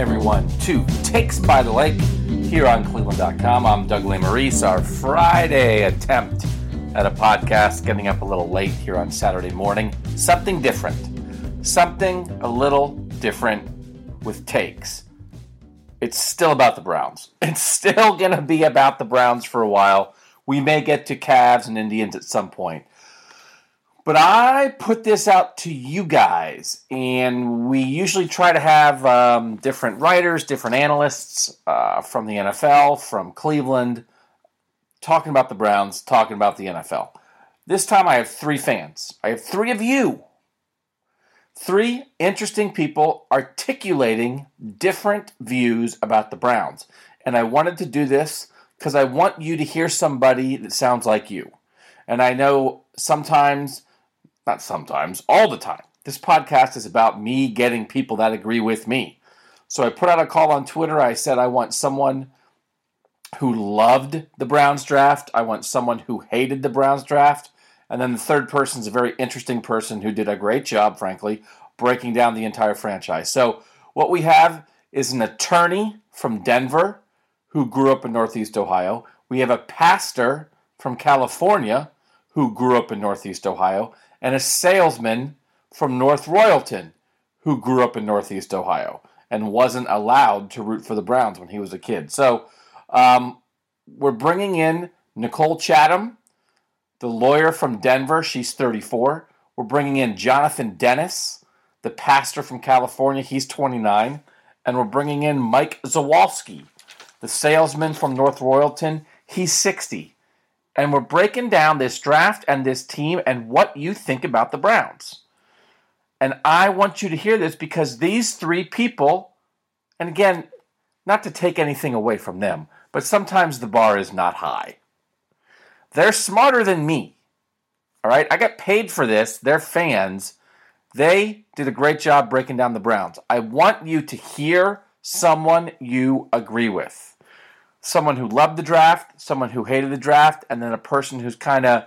everyone, to Takes by the Lake here on Cleveland.com. I'm Doug Lesmerises. Our Friday attempt at a podcast, getting up a little late here on Saturday morning. Something different. Something a little different with takes. It's still about the Browns. It's still going to be about the Browns for a while. We may get to Cavs and Indians at some point. But I put this out to you guys, and we usually try to have um, different writers, different analysts uh, from the NFL, from Cleveland, talking about the Browns, talking about the NFL. This time I have three fans. I have three of you. Three interesting people articulating different views about the Browns. And I wanted to do this because I want you to hear somebody that sounds like you. And I know sometimes not sometimes, all the time. This podcast is about me getting people that agree with me. So I put out a call on Twitter. I said I want someone who loved the Browns draft. I want someone who hated the Browns draft. And then the third person is a very interesting person who did a great job, frankly, breaking down the entire franchise. So what we have is an attorney from Denver who grew up in Northeast Ohio. We have a pastor from California who grew up in Northeast Ohio and a salesman from North Royalton who grew up in Northeast Ohio and wasn't allowed to root for the Browns when he was a kid. So um, we're bringing in Nicole Chatham, the lawyer from Denver. She's 34. We're bringing in Jonathan Dennis, the pastor from California. He's 29. And we're bringing in Mike Zawalski, the salesman from North Royalton. He's 60 and we're breaking down this draft and this team and what you think about the Browns. And I want you to hear this because these three people, and again, not to take anything away from them, but sometimes the bar is not high. They're smarter than me. All right, I got paid for this. They're fans. They did a great job breaking down the Browns. I want you to hear someone you agree with someone who loved the draft, someone who hated the draft, and then a person who's kind of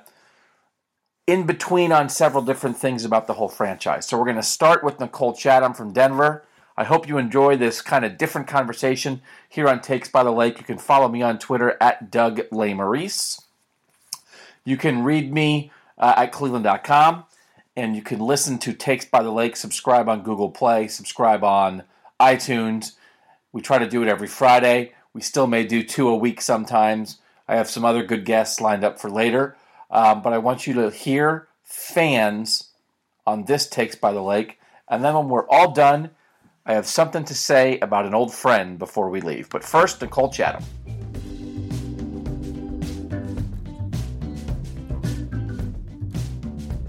in between on several different things about the whole franchise. So we're going to start with Nicole Chatham from Denver. I hope you enjoy this kind of different conversation here on Takes by the Lake. You can follow me on Twitter at Doug Lesmerises. You can read me uh, at cleveland.com and you can listen to Takes by the Lake. Subscribe on Google Play, subscribe on iTunes. We try to do it every Friday. We still may do two a week sometimes. I have some other good guests lined up for later. Um, but I want you to hear fans on this Takes by the Lake. And then when we're all done, I have something to say about an old friend before we leave. But first, Nicole Chatham.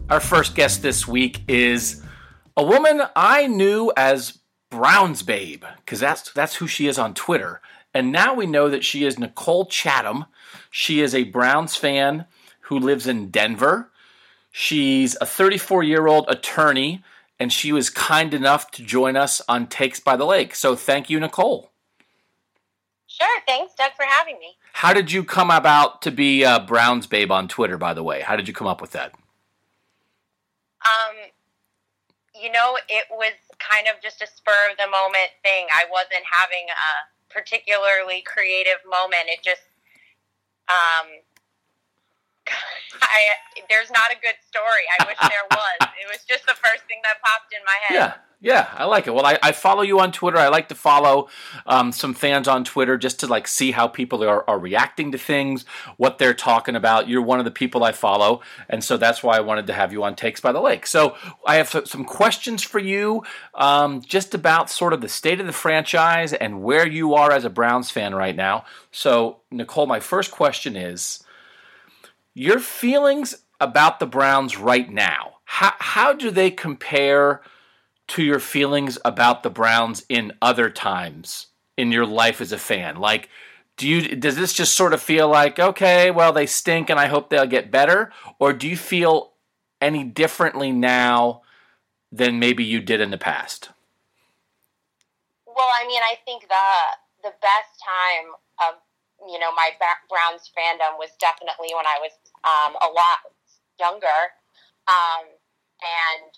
Our first guest this week is a woman I knew as Browns Babe, because that's that's who she is on Twitter. And now we know that she is Nicole Chatham. She is a Browns fan who lives in Denver. She's a 34 year old attorney, and she was kind enough to join us on Takes by the Lake. So thank you, Nicole. Sure. Thanks, Doug, for having me. How did you come about to be a Browns babe on Twitter, by the way? How did you come up with that? Um, you know, it was kind of just a spur of the moment thing. I wasn't having a particularly creative moment. It just, um, I there's not a good story. I wish there was. it was just the first thing that popped in my head. Yeah. Yeah, I like it. Well, I, I follow you on Twitter. I like to follow um, some fans on Twitter just to like see how people are, are reacting to things, what they're talking about. You're one of the people I follow, and so that's why I wanted to have you on Takes by the Lake. So I have some questions for you, um, just about sort of the state of the franchise and where you are as a Browns fan right now. So Nicole, my first question is your feelings about the Browns right now. How how do they compare? To your feelings about the Browns in other times in your life as a fan? Like, do you does this just sort of feel like okay, well they stink and I hope they'll get better, or do you feel any differently now than maybe you did in the past? Well, I mean, I think the the best time of you know my Browns fandom was definitely when I was um, a lot younger, um, and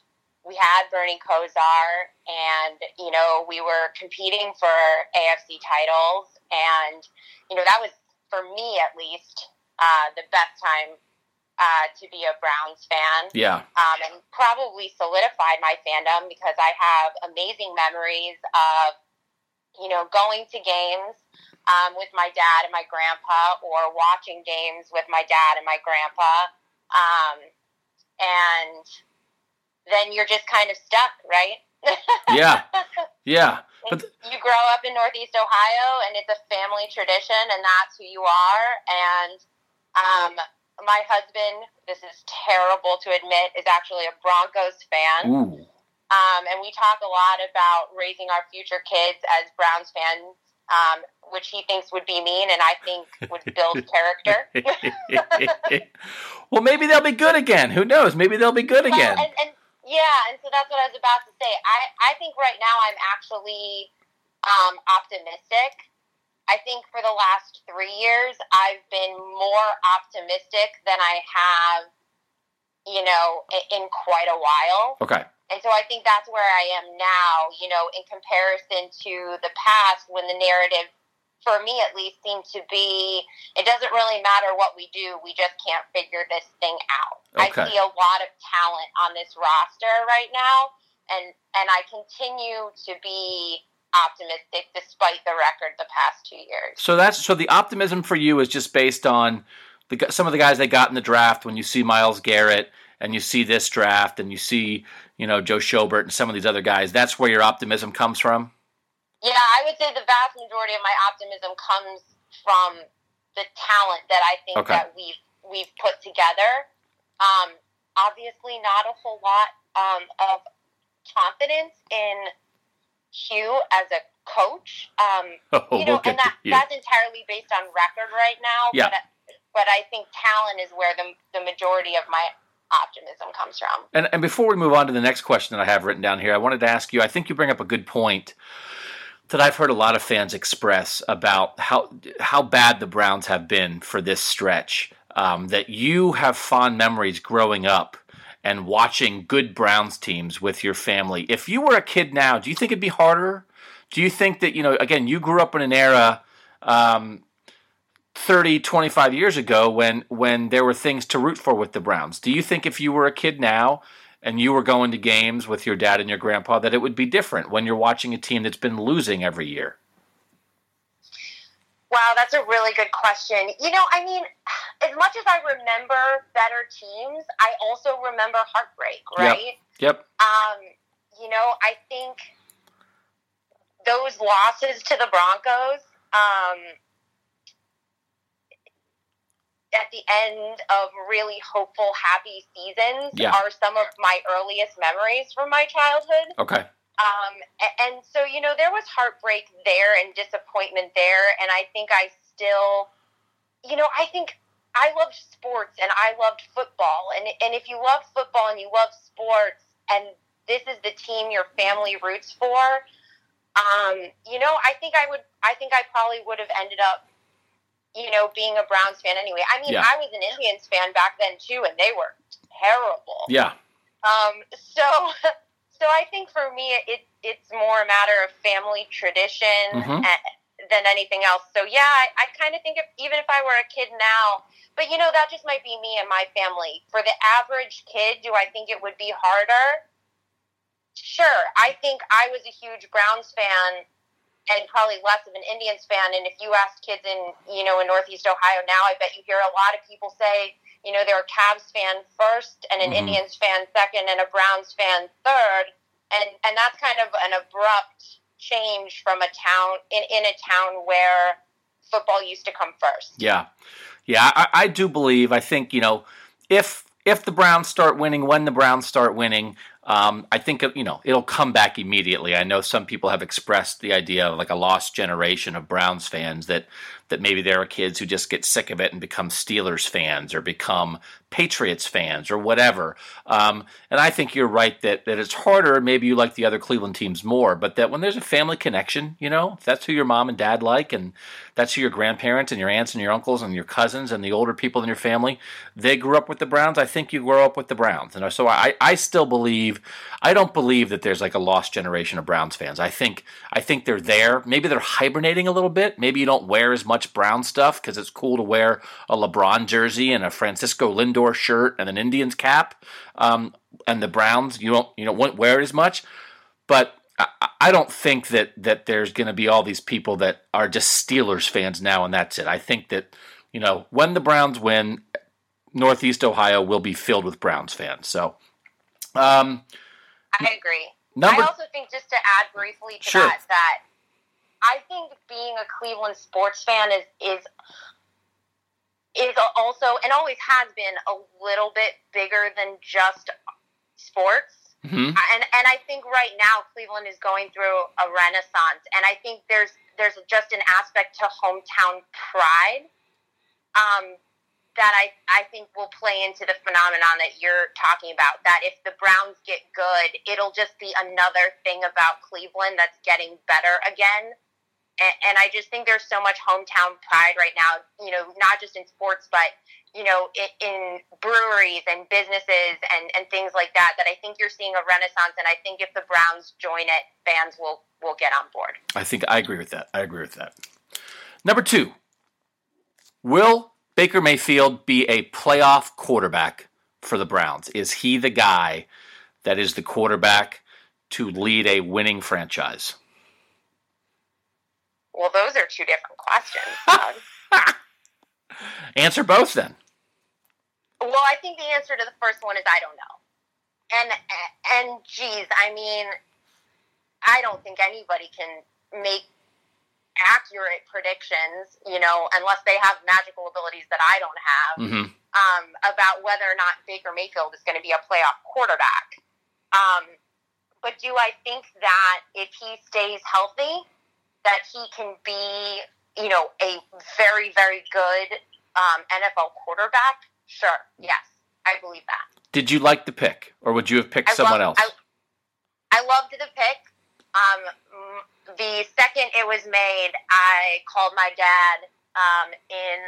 we had Bernie Kosar, and you know we were competing for AFC titles, and you know that was for me at least uh, the best time uh, to be a Browns fan. Yeah. Um, and probably solidified my fandom because I have amazing memories of, you know, going to games um, with my dad and my grandpa or watching games with my dad and my grandpa. Um, and then you're just kind of stuck, right? yeah. Yeah. But you grow up in Northeast Ohio and it's a family tradition and that's who you are. And, um, my husband, this is terrible to admit, is actually a Broncos fan. Ooh. Um, and we talk a lot about raising our future kids as Browns fans, um, which he thinks would be mean, and I think would build character. well, maybe they'll be good again. Who knows? Maybe they'll be good again. and, and, yeah, and so that's what I was about to say. I, I think right now I'm actually um, optimistic I think for the last three years, I've been more optimistic than I have, you know, in quite a while. Okay. And so I think that's where I am now, you know, in comparison to the past when the narrative, for me at least, seem to be it doesn't really matter what we do, we just can't figure this thing out. Okay. I see a lot of talent on this roster right now, and and I continue to be optimistic despite the record the past two years. So that's so the optimism for you is just based on the, some of the guys they got in the draft. When you see Myles Garrett and you see this draft and you see you know Joe Schobert and some of these other guys, that's where your optimism comes from. Yeah, I would say the vast majority of my optimism comes from the talent that I think okay. that we've we've put together. Um, obviously, not a whole lot um, of confidence in Hue as a coach. Um, oh, you know, we'll and that, that's entirely based on record right now. Yeah. But, but I think talent is where the, the majority of my optimism comes from. And, and before we move on to the next question that I have written down here, I wanted to ask you I think you bring up a good point that I've heard a lot of fans express about how how bad the Browns have been for this stretch. Um, that you have fond memories growing up and watching good Browns teams with your family. If you were a kid now, do you think it'd be harder? Do you think that, you know, again, you grew up in an era um, 30, 25 years ago when, when there were things to root for with the Browns. Do you think if you were a kid now and you were going to games with your dad and your grandpa that it would be different when you're watching a team that's been losing every year? Wow, that's a really good question. You know, I mean, as much as I remember better teams, I also remember heartbreak, right? Yep. yep. Um, you know, I think those losses to the Broncos um, at the end of really hopeful, happy seasons yeah. are some of my earliest memories from my childhood. Okay. Um, and so, you know, there was heartbreak there and disappointment there. And I think I still, you know, I think I loved sports and I loved football. And, and if you love football and you love sports and this is the team your family roots for, um, you know, I think I would, I think I probably would have ended up, you know, being a Browns fan anyway. I mean, yeah. I was an Indians fan back then too, and they were terrible. Yeah. Um, so, So I think for me, it it's more a matter of family tradition Mhm. a- than anything else. So yeah, I, I kind of think if, even if I were a kid now, but you know that just might be me and my family. For the average kid, do I think it would be harder? Sure, I think I was a huge Browns fan and probably less of an Indians fan. And if you ask kids in you know in Northeast Ohio now, I bet you hear a lot of people say you know they're a Cavs fan first and an Mhm. Indians fan second and a Browns fan third, and and that's kind of an abrupt change from a town in in a town where football used to come first. Yeah, yeah, I, I do believe. I think you know, if if the Browns start winning, when the Browns start winning, um, I think you know it'll come back immediately. I know some people have expressed the idea of like a lost generation of Browns fans that that maybe there are kids who just get sick of it and become Steelers fans or become Patriots fans or whatever. Um, and I think you're right that that it's harder. Maybe you like the other Cleveland teams more, but that when there's a family connection, you know, that's who your mom and dad like, and that's who your grandparents and your aunts and your uncles and your cousins and the older people in your family, they grew up with the Browns. I think you grow up with the Browns, and so I I still believe believe I don't believe that there's like a lost generation of Browns fans. I think I think they're there. Maybe they're hibernating a little bit. Maybe you don't wear as much Brown stuff because it's cool to wear a LeBron jersey and a Francisco Lindor shirt and an Indians cap. Um, and the Browns, you don't you don't wear as much. But I, I don't think that that there's going to be all these people that are just Steelers fans now and that's it. I think that you know when the Browns win, Northeast Ohio will be filled with Browns fans. So, um, I agree. Number, I also think just to add briefly to sure. that that I think being a Cleveland sports fan is is is also and always has been a little bit bigger than just sports. Mm-hmm. And and I think right now Cleveland is going through a renaissance, and I think there's there's just an aspect to hometown pride um, that I I think will play into the phenomenon that you're talking about. That if the Browns get good, it'll just be another thing about Cleveland that's getting better again. And, and I just think there's so much hometown pride right now. You know, not just in sports, but you know, in, in, breweries and businesses and, and things like that, that I think you're seeing a renaissance. And I think if the Browns join it, fans will, will get on board. I think I agree with that. I agree with that. Number two, will Baker Mayfield be a playoff quarterback for the Browns? Is he the guy that is the quarterback to lead a winning franchise? Well, those are two different questions. Answer both then. Well, I think the answer to the first one is I don't know. And and geez, I mean, I don't think anybody can make predictions, you know, unless they have magical abilities that I don't have, mm-hmm. um, about whether or not Baker Mayfield is going to be a playoff quarterback. Um, but do I think that if he stays healthy, that he can be, you know, a very, very good um, NFL quarterback? Sure. Yes, I believe that. Did you like the pick, or would you have picked I someone else? I, I loved the pick. Um, the second it was made, I called my dad um, in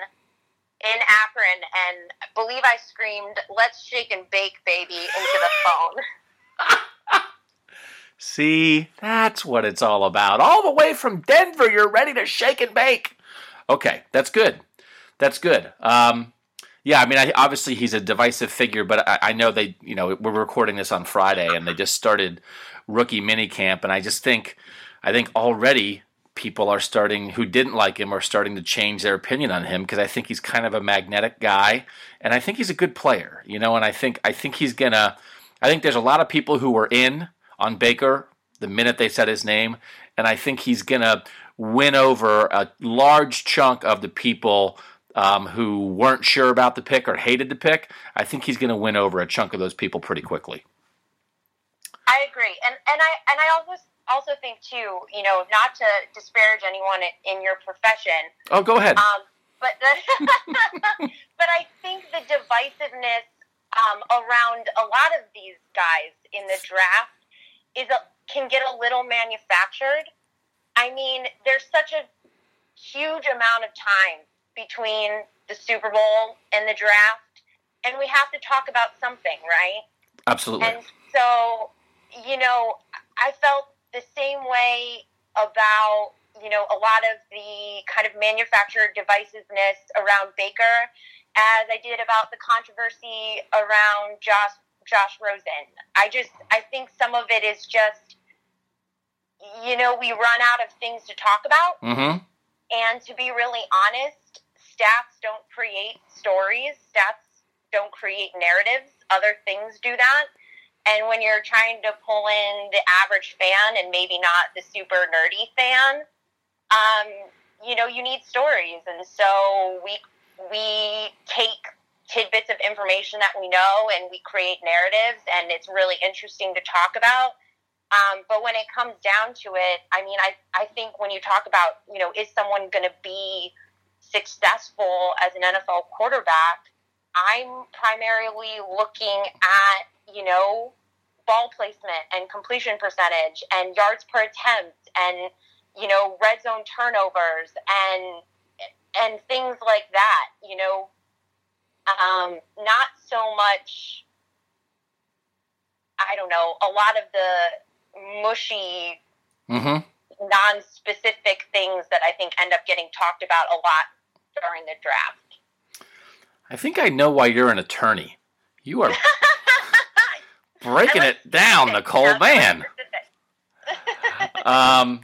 in Akron and I believe I screamed, "Let's shake and bake, baby!" into the phone. See, that's what it's all about. All the way from Denver, you're ready to shake and bake. Okay, that's good. That's good. Um, yeah, I mean, I, obviously he's a divisive figure, but I, I, know they, you know, we're recording this on Friday, and they just started rookie mini camp, and I just think, I think already people are starting who didn't like him are starting to change their opinion on him because I think he's kind of a magnetic guy, and I think he's a good player, you know, and I think I think he's gonna, I think there's a lot of people who were in on Baker the minute they said his name, and I think he's gonna win over a large chunk of the people um, who weren't sure about the pick or hated the pick, I think he's going to win over a chunk of those people pretty quickly. I agree, and and I and I also also think too, you know, not to disparage anyone in your profession. Oh, go ahead. Um, but the, but I think the divisiveness um, around a lot of these guys in the draft is a, can get a little manufactured. I mean, there's such a huge amount of time between the Super Bowl and the draft, and we have to talk about something, right? Absolutely. And so, you know, I felt the same way about you know a lot of the kind of manufactured divisiveness around Baker as I did about the controversy around Josh Josh Rosen. I just I think some of it is just you know we run out of things to talk about, mm-hmm. and to be really honest, stats don't create stories, stats don't create narratives. Other things do that. And when you're trying to pull in the average fan and maybe not the super nerdy fan, um, you know, you need stories. And so we we take tidbits of information that we know and we create narratives, and it's really interesting to talk about. Um, but when it comes down to it, I mean, I, I think when you talk about, you know, is someone going to be successful as an NFL quarterback, I'm primarily looking at, you know, ball placement and completion percentage and yards per attempt and, you know, red zone turnovers and and things like that, you know. Um, not so much I don't know, a lot of the mushy, Mm-hmm. non-specific things that I think end up getting talked about a lot during the draft. I think I know why you're an attorney. You are breaking like it down. Nicole. Man. Um,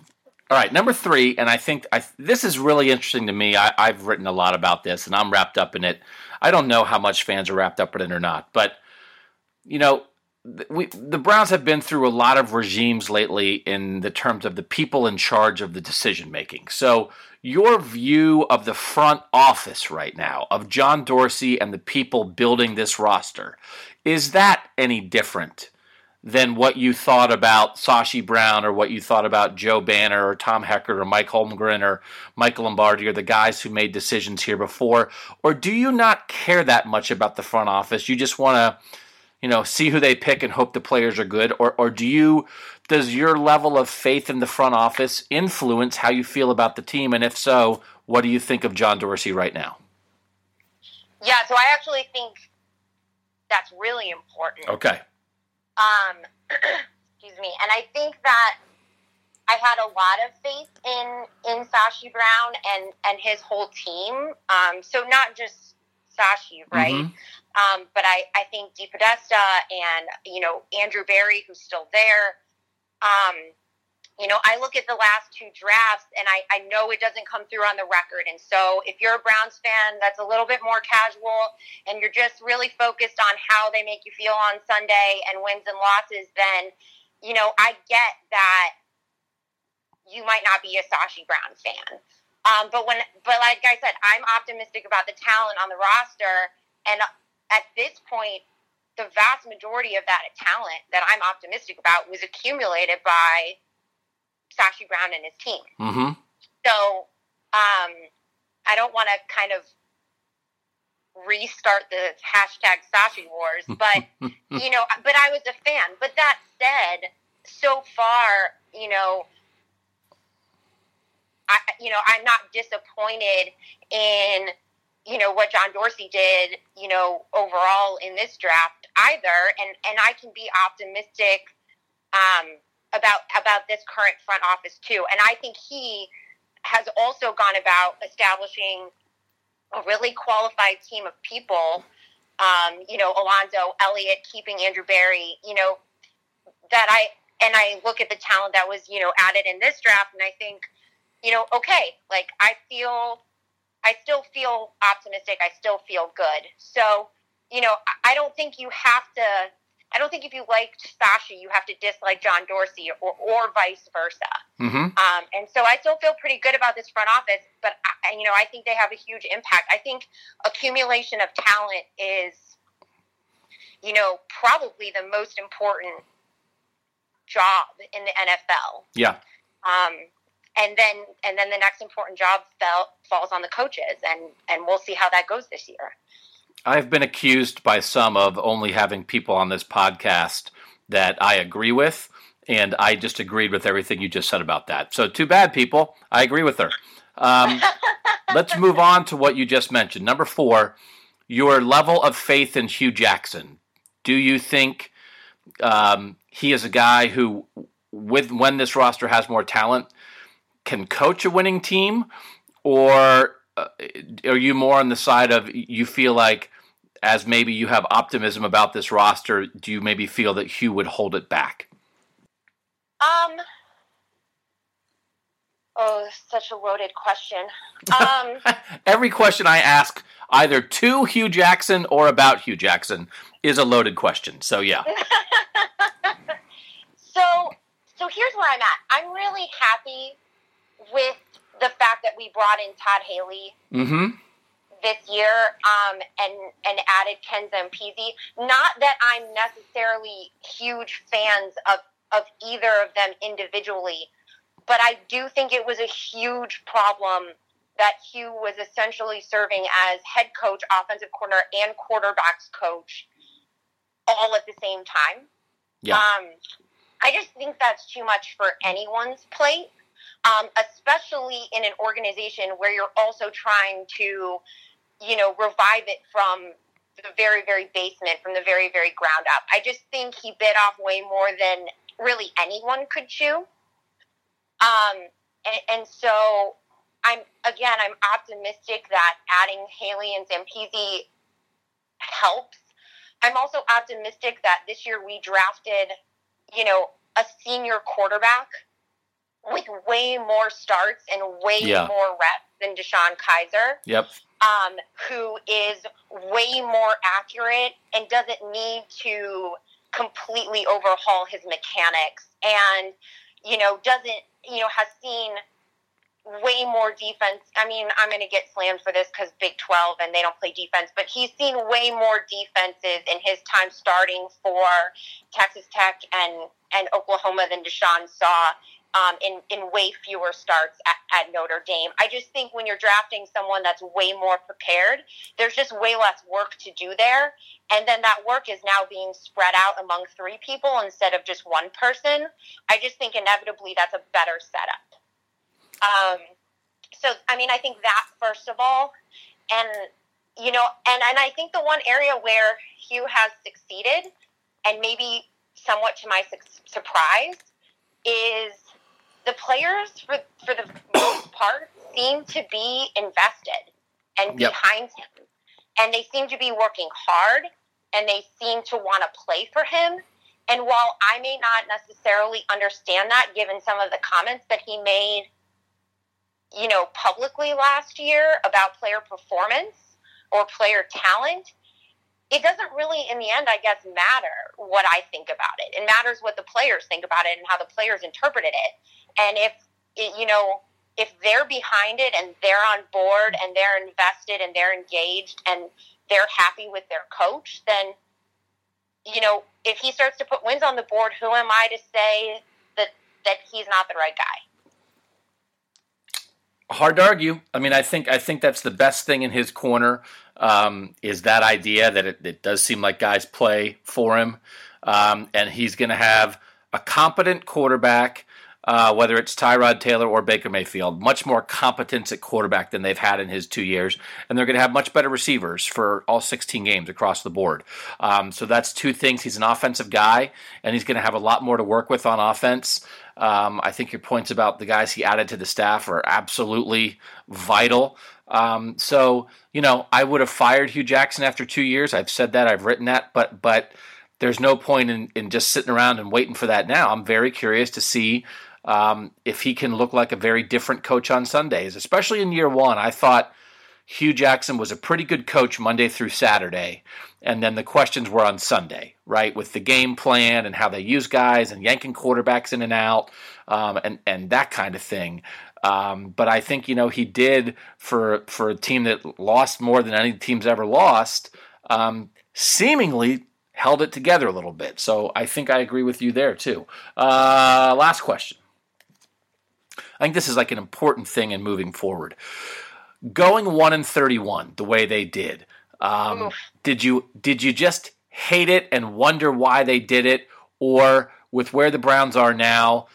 all right, number three, and I think I, this is really interesting to me. I, I've written a lot about this, and I'm wrapped up in it. I don't know how much fans are wrapped up in it or not, but you know, we the Browns have been through a lot of regimes lately in the terms of the people in charge of the decision making. So, your view of the front office right now of John Dorsey and the people building this roster is that any different than what you thought about Sashi Brown or what you thought about Joe Banner or Tom Heckert or Mike Holmgren or Michael Lombardi or the guys who made decisions here before? Or do you not care that much about the front office? You just want to, you know, see who they pick and hope the players are good? Or, or do you, does your level of faith in the front office influence how you feel about the team? And if so, what do you think of John Dorsey right now? Yeah, so I actually think that's really important. Okay. Um, excuse me, and I think that I had a lot of faith in in Sashi Brown and and his whole team. Um, so not just Sashi, right? Mhm. Um, but I I think DePodesta and you know Andrew Barry, who's still there. Um, you know, I look at the last two drafts and I, I know it doesn't come through on the record. And so if you're a Browns fan that's a little bit more casual and you're just really focused on how they make you feel on Sunday and wins and losses, then, you know, I get that you might not be a Sashi Brown fan. Um, but when, but like I said, I'm optimistic about the talent on the roster. And at this point, the vast majority of that talent that I'm optimistic about was accumulated by Sashi Brown and his team. Mm-hmm. So um, I don't want to kind of restart the hashtag Sashi Wars, but you know, but I was a fan. But that said, so far, you know, I you know I'm not disappointed in you know what John Dorsey did, you know, overall in this draft either, and and I can be optimistic. Um, about about this current front office too. And I think he has also gone about establishing a really qualified team of people. Um, you know, Alonzo Elliott keeping Andrew Barry. You know that I and I look at the talent that was you know added in this draft, and I think you know okay, like I feel. I still feel optimistic. I still feel good. So, you know, I I don't think you have to I don't think if you liked Sashi, you have to dislike John Dorsey or, or vice versa. Mm-hmm. Um, and so I still feel pretty good about this front office, but I, you know, I think they have a huge impact. I think accumulation of talent is, you know, probably the most important job in the NFL. Yeah. Um, and then, and then the next important job fell, falls on the coaches, and and we'll see how that goes this year. I've been accused by some of only having people on this podcast that I agree with, and I just agreed with everything you just said about that. So, too bad, people. I agree with her. Um, let's move on to what you just mentioned. Number four, your level of faith in Hue Jackson. Do you think um, he is a guy who, with when this roster has more talent, can coach a winning team, or uh, are you more on the side of you feel like as maybe you have optimism about this roster, do you maybe feel that Hue would hold it back? Um. Oh, such a loaded question. Um, Every question I ask, either to Hue Jackson or about Hue Jackson, is a loaded question. So yeah, so, so here's where I'm at. I'm really happy with the fact that we brought in Todd Haley mm-hmm. this year um, and and added Ken Zampese. Not that I'm necessarily huge fans of of either of them individually, but I do think it was a huge problem that Hue was essentially serving as head coach, offensive corner, and quarterbacks coach all at the same time. Yeah. Um, I just think that's too much for anyone's plate, um, especially in an organization where you're also trying to, you know, revive it from the very, very basement from the very, very ground up. I just think he bit off way more than really anyone could chew. Um, and, and so I'm again, I'm optimistic that adding Haley and Zampese helps. I'm also optimistic that this year we drafted, you know, a senior quarterback with way more starts and way yeah. more reps than DeShone Kizer. Yep. Um, who is way more accurate and doesn't need to completely overhaul his mechanics and, you know, doesn't, you know, has seen way more defense. I mean, I'm going to get slammed for this because Big 12 and they don't play defense, but he's seen way more defenses in his time starting for Texas Tech and, and Oklahoma than DeShone saw um, in, in way fewer starts at, at Notre Dame. I just think when you're drafting someone that's way more prepared, there's just way less work to do there. And then that work is now being spread out among three people instead of just one person. I just think inevitably that's a better setup. Um, so, I mean, I think that first of all, and you know, and and I think the one area where Hue has succeeded, and maybe somewhat to my su- surprise, is the players for for the most part seem to be invested and yep. behind him, and they seem to be working hard, and they seem to want to play for him. And while I may not necessarily understand that, given some of the comments that he made you know, publicly last year about player performance or player talent, it doesn't really, in the end, I guess, matter what I think about it. It matters what the players think about it and how the players interpreted it. And if, you know, if they're behind it and they're on board and they're invested and they're engaged and they're happy with their coach, then, you know, if he starts to put wins on the board, who am I to say that, that he's not the right guy? hard to argue. I mean, I think I think that's the best thing in his corner um, is that idea that it, it, does seem like guys play for him, um, and he's going to have a competent quarterback. Uh, whether it's Tyrod Taylor or Baker Mayfield, much more competence at quarterback than they've had in his two years, and they're going to have much better receivers for all 16 games across the board. Um, so that's two things. He's an offensive guy, and he's going to have a lot more to work with on offense. Um, I think your points about the guys he added to the staff are absolutely vital. Um, so you know, I would have fired Hue Jackson after two years. I've said that. I've written that. But but there's no point in, in just sitting around and waiting for that now. I'm very curious to see um, if he can look like a very different coach on Sundays, especially in year one. I thought Hue Jackson was a pretty good coach Monday through Saturday. And then the questions were on Sunday, right, with the game plan and how they use guys and yanking quarterbacks in and out um, and, and that kind of thing. Um, but I think, you know, he did for, for a team that lost more than any team's ever lost, um, seemingly held it together a little bit. So I think I agree with you there, too. Uh, last question. I think this is like an important thing in moving forward going one and thirty-one the way they did. Um, did you did you just hate it and wonder why they did it, or with where the Browns are now,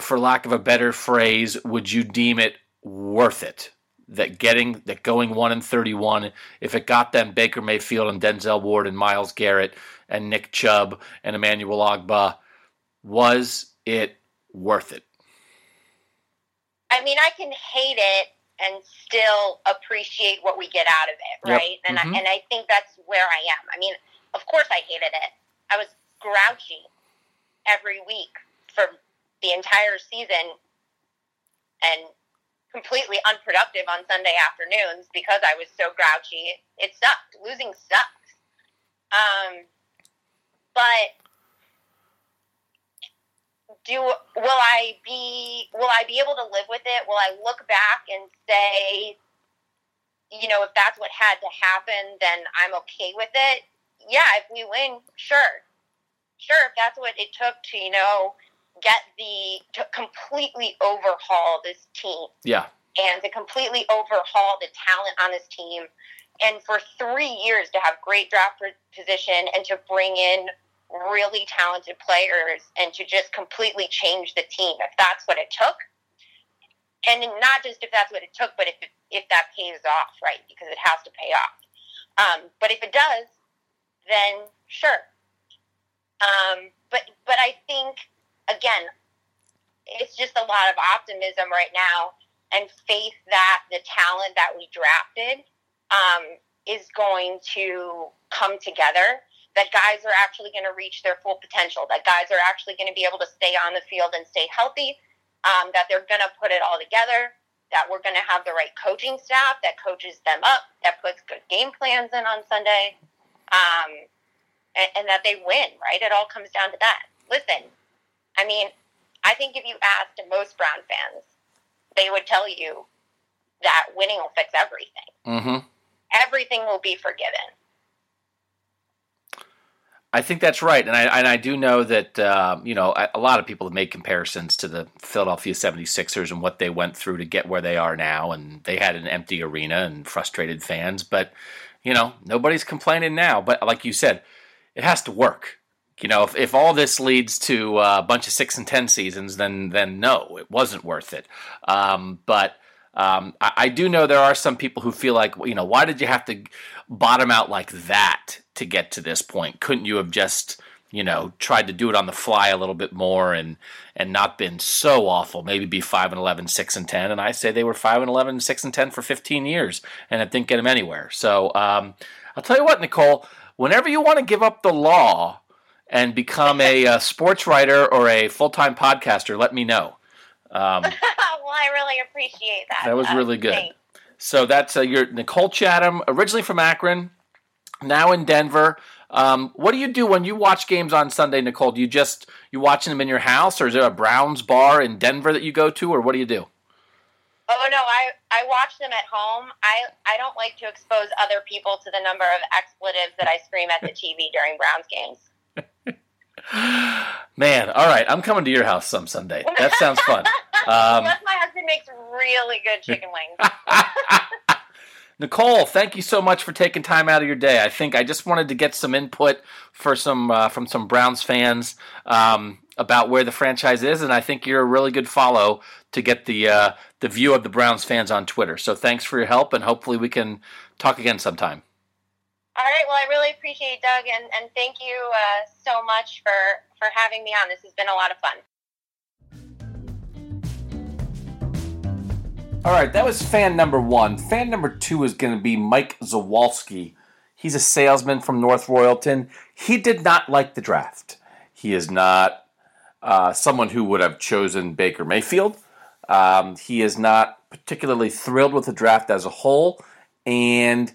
for lack of a better phrase, would you deem it worth it? That getting that going one and thirty-one, if it got them Baker Mayfield and Denzel Ward and Myles Garrett and Nick Chubb and Emmanuel Ogbah, was it worth it? I mean, I can hate it and still appreciate what we get out of it, right? Yep. And mm-hmm. I, and I think that's where I am. I mean, of course I hated it. I was grouchy every week for the entire season and completely unproductive on Sunday afternoons because I was so grouchy. It sucked. Losing sucks. Um, but do will I be will I be able to live with it? Will I look back and say, you know, if that's what had to happen, then I'm okay with it? Yeah, if we win, sure. Sure, if that's what it took to, you know, get the to completely overhaul this team. Yeah. And to completely overhaul the talent on this team and for 3 years to have great draft position and to bring in really talented players and to just completely change the team if that's what it took. And not just if that's what it took, but if if that pays off, right? Because it has to pay off. Um, but if it does, then sure. Um, but but I think again, it's just a lot of optimism right now and faith that the talent that we drafted um, is going to come together. That guys are actually going to reach their full potential. That guys are actually going to be able to stay on the field and stay healthy. Um, that they're going to put it all together. That we're going to have the right coaching staff that coaches them up. That puts good game plans in on Sunday. Um, and, and that they win. Right? It all comes down to that. Listen, I mean, I think if you asked most Brown fans, they would tell you that winning will fix everything. Mm-hmm. Everything will be forgiven. I think that's right, and I and I do know that uh, you know a lot of people have made comparisons to the Philadelphia 76ers and what they went through to get where they are now, and they had an empty arena and frustrated fans, but you know nobody's complaining now. But like you said, it has to work. You know, if, if all this leads to a bunch of six and ten seasons, then then no, it wasn't worth it. Um, but um, I, I, do know there are some people who feel like, you know, why did you have to bottom out like that to get to this point? Couldn't you have just, you know, tried to do it on the fly a little bit more and and not been so awful? Maybe be five and 11, 6 and ten. And I say they were five and 11, 6 and ten for fifteen years, and it didn't get them anywhere. So um, I'll tell you what, Nicole. Whenever you want to give up the law and become a, a sports writer or a full time podcaster, let me know. Um, well, I really appreciate that. That was really good. Thanks. So that's uh, your Nicole Chatham, originally from Akron, now in Denver. Um, what do you do when you watch games on Sunday, Nicole? Do you just you watching them in your house, or is there a Browns bar in Denver that you go to, or what do you do? Oh no, I I watch them at home. I I don't like to expose other people to the number of expletives that I scream at the TV during Browns games. Man, all right, I'm coming to your house some Sunday. That sounds fun. Um, my husband makes really good chicken wings. Nicole, thank you so much for taking time out of your day. I think I just wanted to get some input for some uh, from some Browns fans um, about where the franchise is, and I think you're a really good follow to get the uh, the view of the Browns fans on Twitter. So thanks for your help, and hopefully we can talk again sometime. All right. Well, I really appreciate it, Doug, and, and thank you uh, so much for, for having me on. This has been a lot of fun. All right, that was fan number one. Fan number two is going to be Mike Zawalski. He's a salesman from North Royalton. He did not like the draft. He is not uh, someone who would have chosen Baker Mayfield. Um, he is not particularly thrilled with the draft as a whole, and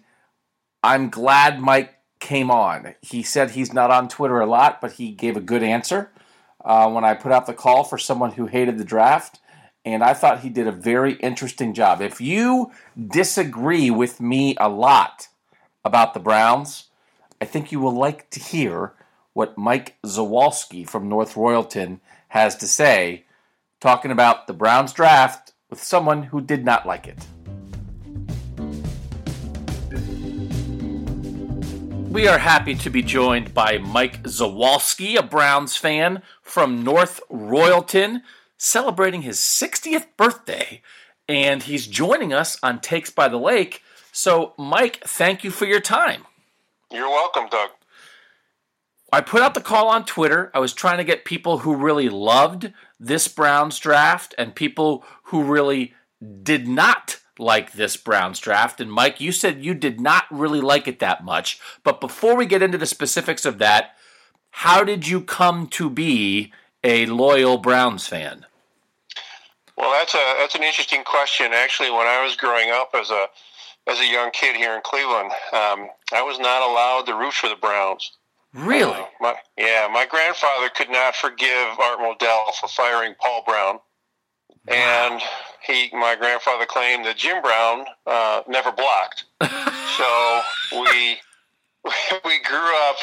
I'm glad Mike came on. He said he's not on Twitter a lot, but he gave a good answer uh, when I put out the call for someone who hated the draft. And I thought he did a very interesting job. If you disagree with me a lot about the Browns, I think you will like to hear what Mike Zawalski from North Royalton has to say, talking about the Browns draft with someone who did not like it. We are happy to be joined by Mike Zawalski, a Browns fan from North Royalton, celebrating his 60th birthday, and he's joining us on Takes by the Lake. So, Mike, thank you for your time. You're welcome, Doug. I put out the call on Twitter. I was trying to get people who really loved this Browns draft and people who really did not like this Browns draft. And Mike, you said you did not really like it that much. But before we get into the specifics of that, how did you come to be a loyal Browns fan? Well, that's a that's an interesting question. Actually, when I was growing up as a as a young kid here in Cleveland, um, I was not allowed to root for the Browns. Really? Uh, my, yeah, my grandfather could not forgive Art Modell for firing Paul Brown. And he, my grandfather claimed that Jim Brown uh, never blocked. so we we grew up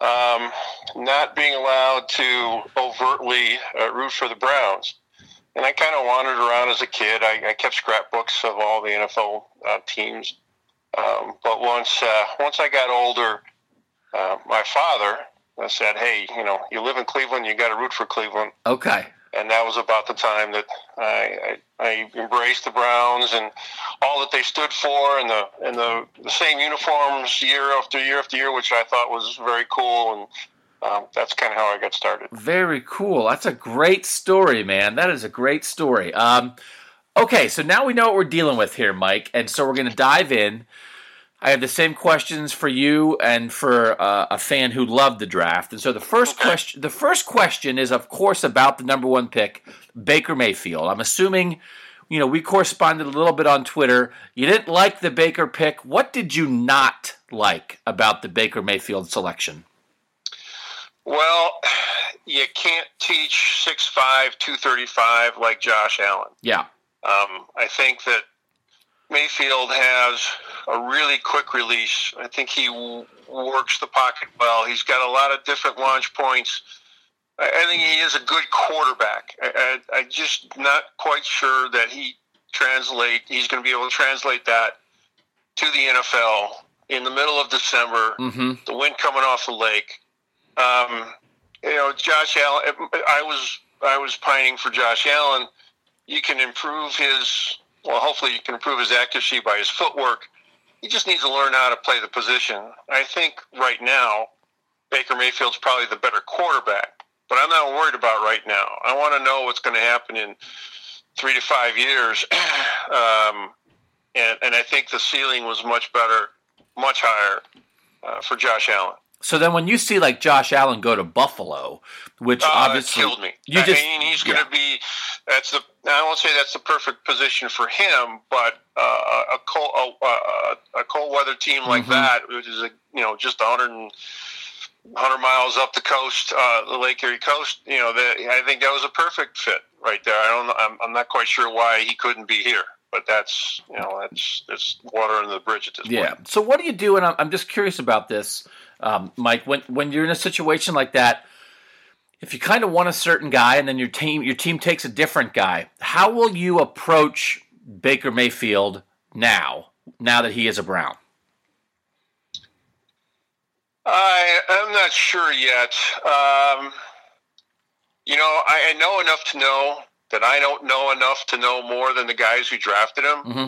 um, not being allowed to overtly uh, root for the Browns. And I kind of wandered around as a kid. I, I kept scrapbooks of all the NFL uh, teams. Um, but once uh, once I got older, uh, my father said, "Hey, you know, you live in Cleveland, you got to root for Cleveland." Okay and that was about the time that I, I, I embraced the Browns and all that they stood for, and the and the, the same uniforms year after year after year, which I thought was very cool, and um, that's kind of how I got started. Very cool. That's a great story, man. That is a great story. Um, okay, so now we know what we're dealing with here, Mike, and so we're going to dive in. I have the same questions for you and for uh, a fan who loved the draft. And so the first question, the first question is, of course, about the number one pick, Baker Mayfield. I'm assuming, you know, we corresponded a little bit on Twitter. You didn't like the Baker pick. What did you not like about the Baker Mayfield selection? Well, you can't teach 6'5", 235 like Josh Allen. Yeah. Um, I think that Mayfield has a really quick release. I think he w- works the pocket well. He's got a lot of different launch points. I, I think he is a good quarterback. I, I, I just not quite sure that he translate. He's going to be able to translate that to the NFL in the middle of December. Mm-hmm. The wind coming off the lake. Um, you know, Josh Allen. I was I was pining for Josh Allen. You can improve his well, hopefully you can improve his accuracy by his footwork. He just needs to learn how to play the position. I think right now, Baker Mayfield's probably the better quarterback, but I'm not worried about right now. I want to know what's going to happen in three to five years. um, and, and I think the ceiling was much better, much higher uh, for Josh Allen. So then, when you see like Josh Allen go to Buffalo, which uh, obviously killed me, you I just mean, he's going to yeah. be. That's the. I won't say that's the perfect position for him, but uh, a cold a, a, cold weather team like mm-hmm. that, which is a, you know just 100 100 miles up the coast, uh, the Lake Erie coast. You know, the, I think that was a perfect fit right there. I don't. I'm, I'm not quite sure why he couldn't be here but that's you know that's that's water under the bridge at this yeah. point. Yeah. So what do you do? And I'm just curious about this um, Mike, when when you're in a situation like that, if you kind of want a certain guy and then your team your team takes a different guy, how will you approach Baker Mayfield now? Now that he is a Brown. I am not sure yet. Um, you know, I, I, know enough to know that I don't know enough to know more than the guys who drafted him. Mm-hmm.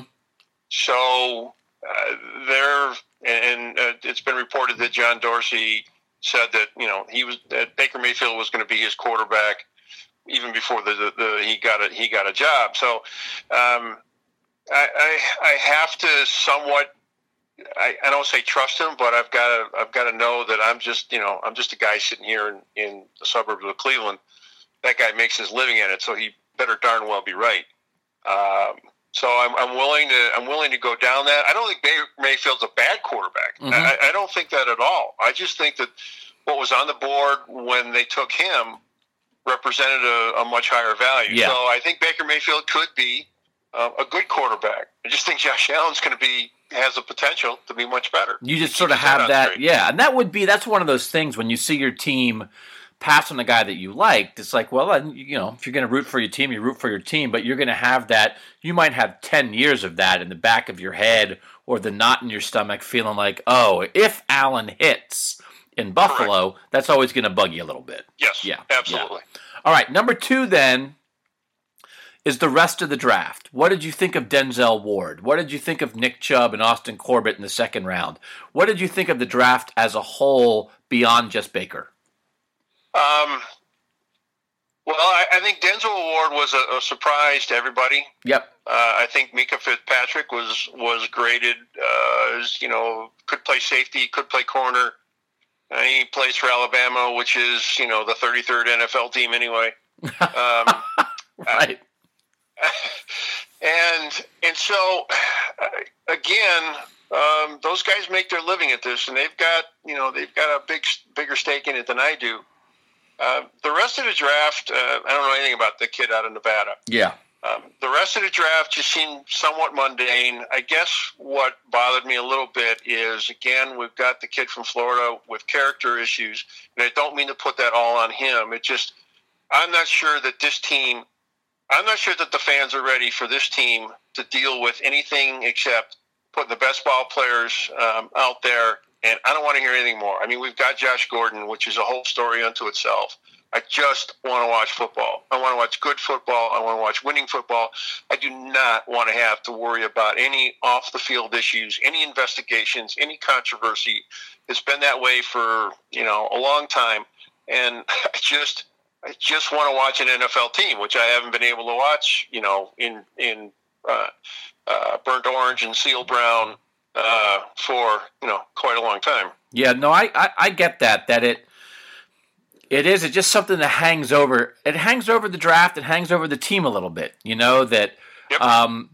So uh, they're and uh, it's been reported that John Dorsey said that you know he was that Baker Mayfield was going to be his quarterback even before the, the, the he got a he got a job. So um, I, I, I have to somewhat I, I don't say trust him, but I've got to I've got to know that I'm just you know I'm just a guy sitting here in, in the suburbs of Cleveland. That guy makes his living at it, so he better darn well be right. Um, so I'm, I'm willing to I'm willing to go down that. I don't think May, Mayfield's a bad quarterback. Mm-hmm. I, I don't think that at all. I just think that what was on the board when they took him represented a, a much higher value. Yeah. So I think Baker Mayfield could be uh, a good quarterback. I just think Josh Allen's going to be has the potential to be much better. You just sort of have that, yeah, and that would be that's one of those things when you see your team pass on the guy that you liked, it's like, well, you know, if you're going to root for your team, you root for your team, but you're going to have that. You might have 10 years of that in the back of your head or the knot in your stomach feeling like, oh, if Allen hits in Buffalo, Correct. that's always going to bug you a little bit. Yes. Yeah. Absolutely. Yeah. All right. Number two, then, is the rest of the draft. What did you think of Denzel Ward? What did you think of Nick Chubb and Austin Corbett in the second round? What did you think of the draft as a whole beyond just Baker? Um, well, I, I, think Denzel Ward was a, a, surprise to everybody. Yep. Uh, I think Minkah Fitzpatrick was was graded uh, as you know could play safety, could play corner. Uh, he plays for Alabama, which is you know the 33rd NFL team anyway. Um, right. and and so uh, again, um, those guys make their living at this, and they've got you know they've got a big bigger stake in it than I do. Uh, the rest of the draft, uh, I don't know anything about the kid out of Nevada. Yeah. Um, the rest of the draft just seemed somewhat mundane. I guess what bothered me a little bit is, again, we've got the kid from Florida with character issues, and I don't mean to put that all on him. It just, I'm not sure that this team, I'm not sure that the fans are ready for this team to deal with anything except putting the best ball players um, out there and I don't want to hear anything more. I mean, we've got Josh Gordon, which is a whole story unto itself. I just want to watch football. I want to watch good football. I want to watch winning football. I do not want to have to worry about any off the field issues, any investigations, any controversy. It's been that way for, you know, a long time. And I just I just want to watch an NFL team, which I haven't been able to watch, you know, in in uh, uh, burnt orange and seal brown uh, for you know quite a long time. Yeah, no, I, I, I get that. That it it is. It's just something that hangs over. It hangs over the draft. It hangs over the team a little bit. You know that. Yep. Um,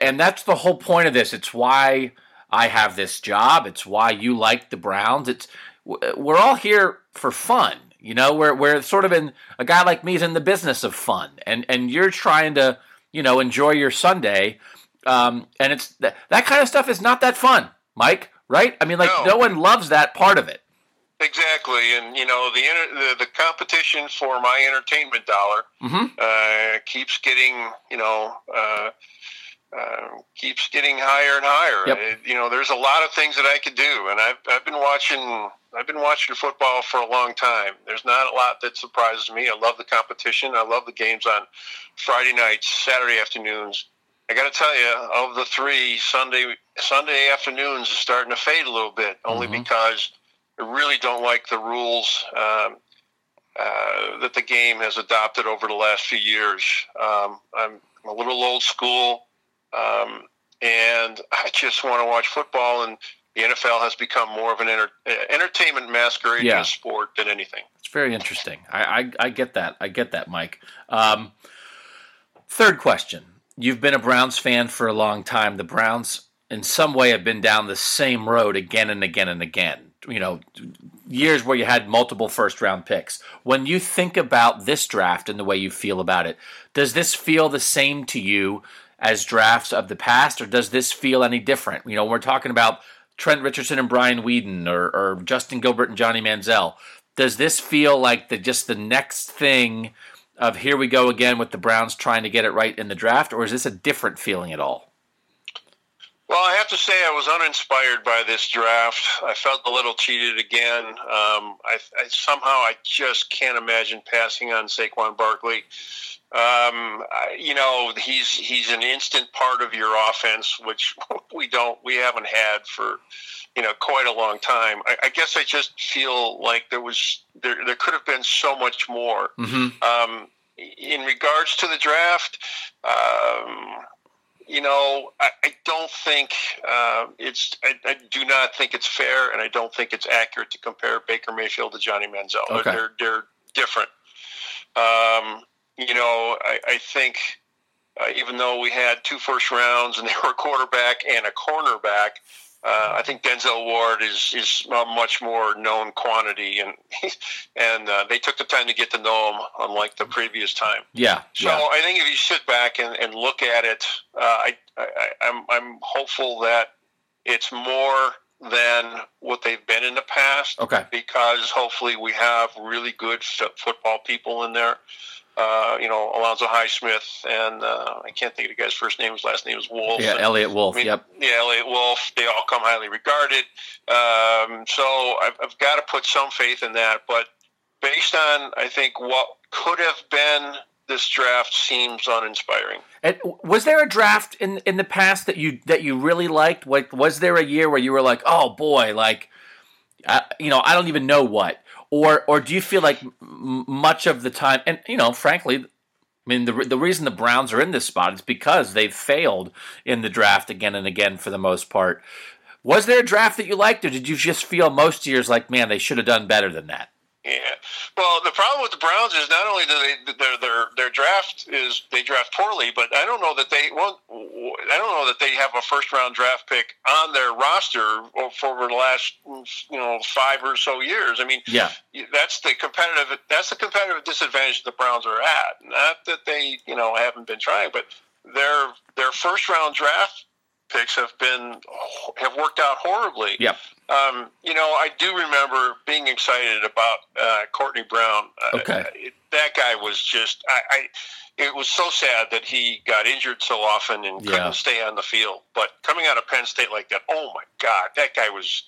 and that's the whole point of this. It's why I have this job. It's why you like the Browns. It's we're all here for fun. You know, we're we're sort of in a guy like me is in the business of fun, and and you're trying to you know enjoy your Sunday. Um, and it's that, that kind of stuff is not that fun, Mike. Right? I mean, like No. no one loves that part of it. Exactly, and you know the the, the competition for my entertainment dollar hmm uh, keeps getting you know uh, uh, keeps getting higher and higher. Yep. Uh, you know, there's a lot of things that I could do, and I've I've been watching I've been watching football for a long time. There's not a lot that surprises me. I love the competition. I love the games on Friday nights, Saturday afternoons. I got to tell you, of the three, Sunday Sunday afternoons is starting to fade a little bit, only Mhm. because I really don't like the rules um, uh, that the game has adopted over the last few years. Um, I'm a little old school, um, and I just want to watch football. And the NFL has become more of an enter- uh, entertainment masquerade Yeah. sport than anything. It's very interesting. I, I, I get that. I get that, Mike. Um, third question. You've been a Browns fan for a long time. The Browns, in some way, have been down the same road again and again and again. You know, years where you had multiple first round picks. When you think about this draft and the way you feel about it, does this feel the same to you as drafts of the past, or does this feel any different? You know, when we're talking about Trent Richardson and Brian Weeden, or, or Justin Gilbert and Johnny Manziel. Does this feel like the just the next thing of here we go again with the Browns trying to get it right in the draft, or is this a different feeling at all? Well, I have to say I was uninspired by this draft. I felt a little cheated again. Um, I, I somehow I just can't imagine passing on Saquon Barkley. Um, you know, he's he's an instant part of your offense, which we don't we haven't had for you know quite a long time. I, I guess I just feel like there was there there could have been so much more. Mm-hmm. Um, in regards to the draft, um, you know, I, I don't think uh, it's. I, I do not think it's fair, and I don't think it's accurate to compare Baker Mayfield to Johnny Manziel. Okay. They're they're different. Um, you know, I, I think uh, even though we had two first rounds and they were a quarterback and a cornerback, uh, I think Denzel Ward is is a much more known quantity, and and uh, they took the time to get to know him, unlike the previous time. Yeah, So yeah, I think if you sit back and, and look at it, uh, I, I, I'm I'm hopeful that it's more than what they've been in the past okay, because hopefully we have really good f- football people in there. Uh, you know, Alonzo Highsmith and uh, I can't think of the guy's first name. His last name is Wolf. yeah. And- Eliot Wolf. I mean, yep. Yeah, Eliot Wolf. They all come highly regarded. Um, so I've, I've got to put some faith in that. But based on, I think, what could have been, this draft seems uninspiring. And was there a draft in in the past that you that you really liked? Like, was there a year where you were like, oh boy, like, uh, you know, I don't even know what, or or do you feel like much of the time, and you know, frankly, I mean, the the reason the Browns are in this spot is because they've failed in the draft again and again for the most part. Was there a draft that you liked, or did you just feel most years like, man, they should have done better than that? Yeah. Well, the problem with the Browns is not only do they their their their draft is they draft poorly, but I don't know that they well, I don't know that they have a first round draft pick on their roster for over the last you know five or so years. I mean, Yeah, that's the competitive that's the competitive disadvantage the Browns are at. Not that they you know haven't been trying, but their their first round draft picks have been have worked out horribly. Yep. Um, you know, I do remember being excited about uh, Courtney Brown. Uh, it- that guy was just I, I. It was so sad that he got injured so often and couldn't Yeah. stay on the field. But coming out of Penn State like that, oh my God, that guy was.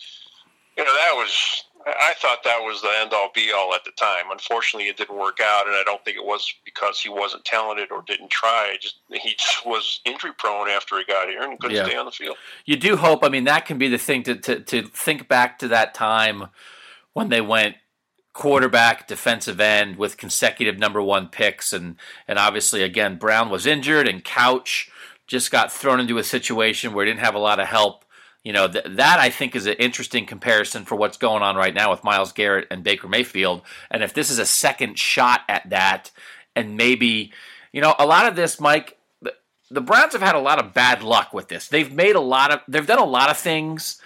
You know, that was I thought that was the end all be all at the time. Unfortunately, it didn't work out, and I don't think it was because he wasn't talented or didn't try. Just he just was injury prone after he got here and couldn't yeah. stay on the field. You do hope. I mean, that can be the thing to, to to think back to that time when they went quarterback, defensive end with consecutive number one picks, and and obviously again Brown was injured and Couch just got thrown into a situation where he didn't have a lot of help. You know th- that I think is an interesting comparison for what's going on right now with Myles Garrett and Baker Mayfield, and if this is a second shot at that, and maybe you know a lot of this, Mike. The, the Browns have had a lot of bad luck with this. They've made a lot of, they've done a lot of things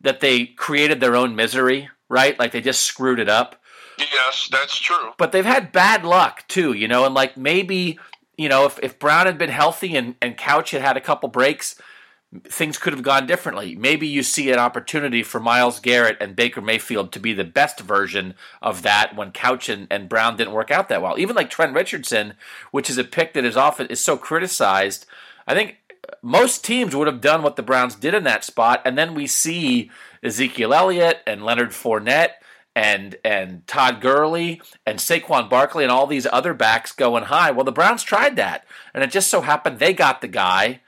that they created their own misery, right? Like they just screwed it up. Yes, that's true. But they've had bad luck too, you know, and like maybe, you know, if, if Brown had been healthy and, and Couch had had a couple breaks, things could have gone differently. Maybe you see an opportunity for Myles Garrett and Baker Mayfield to be the best version of that when Couch and, and Brown didn't work out that well. Even like Trent Richardson, which is a pick that is often is so criticized. I think most teams would have done what the Browns did in that spot, and then we see Ezekiel Elliott and Leonard Fournette and and Todd Gurley and Saquon Barkley and all these other backs going high. Well, the Browns tried that, and it just so happened they got the guy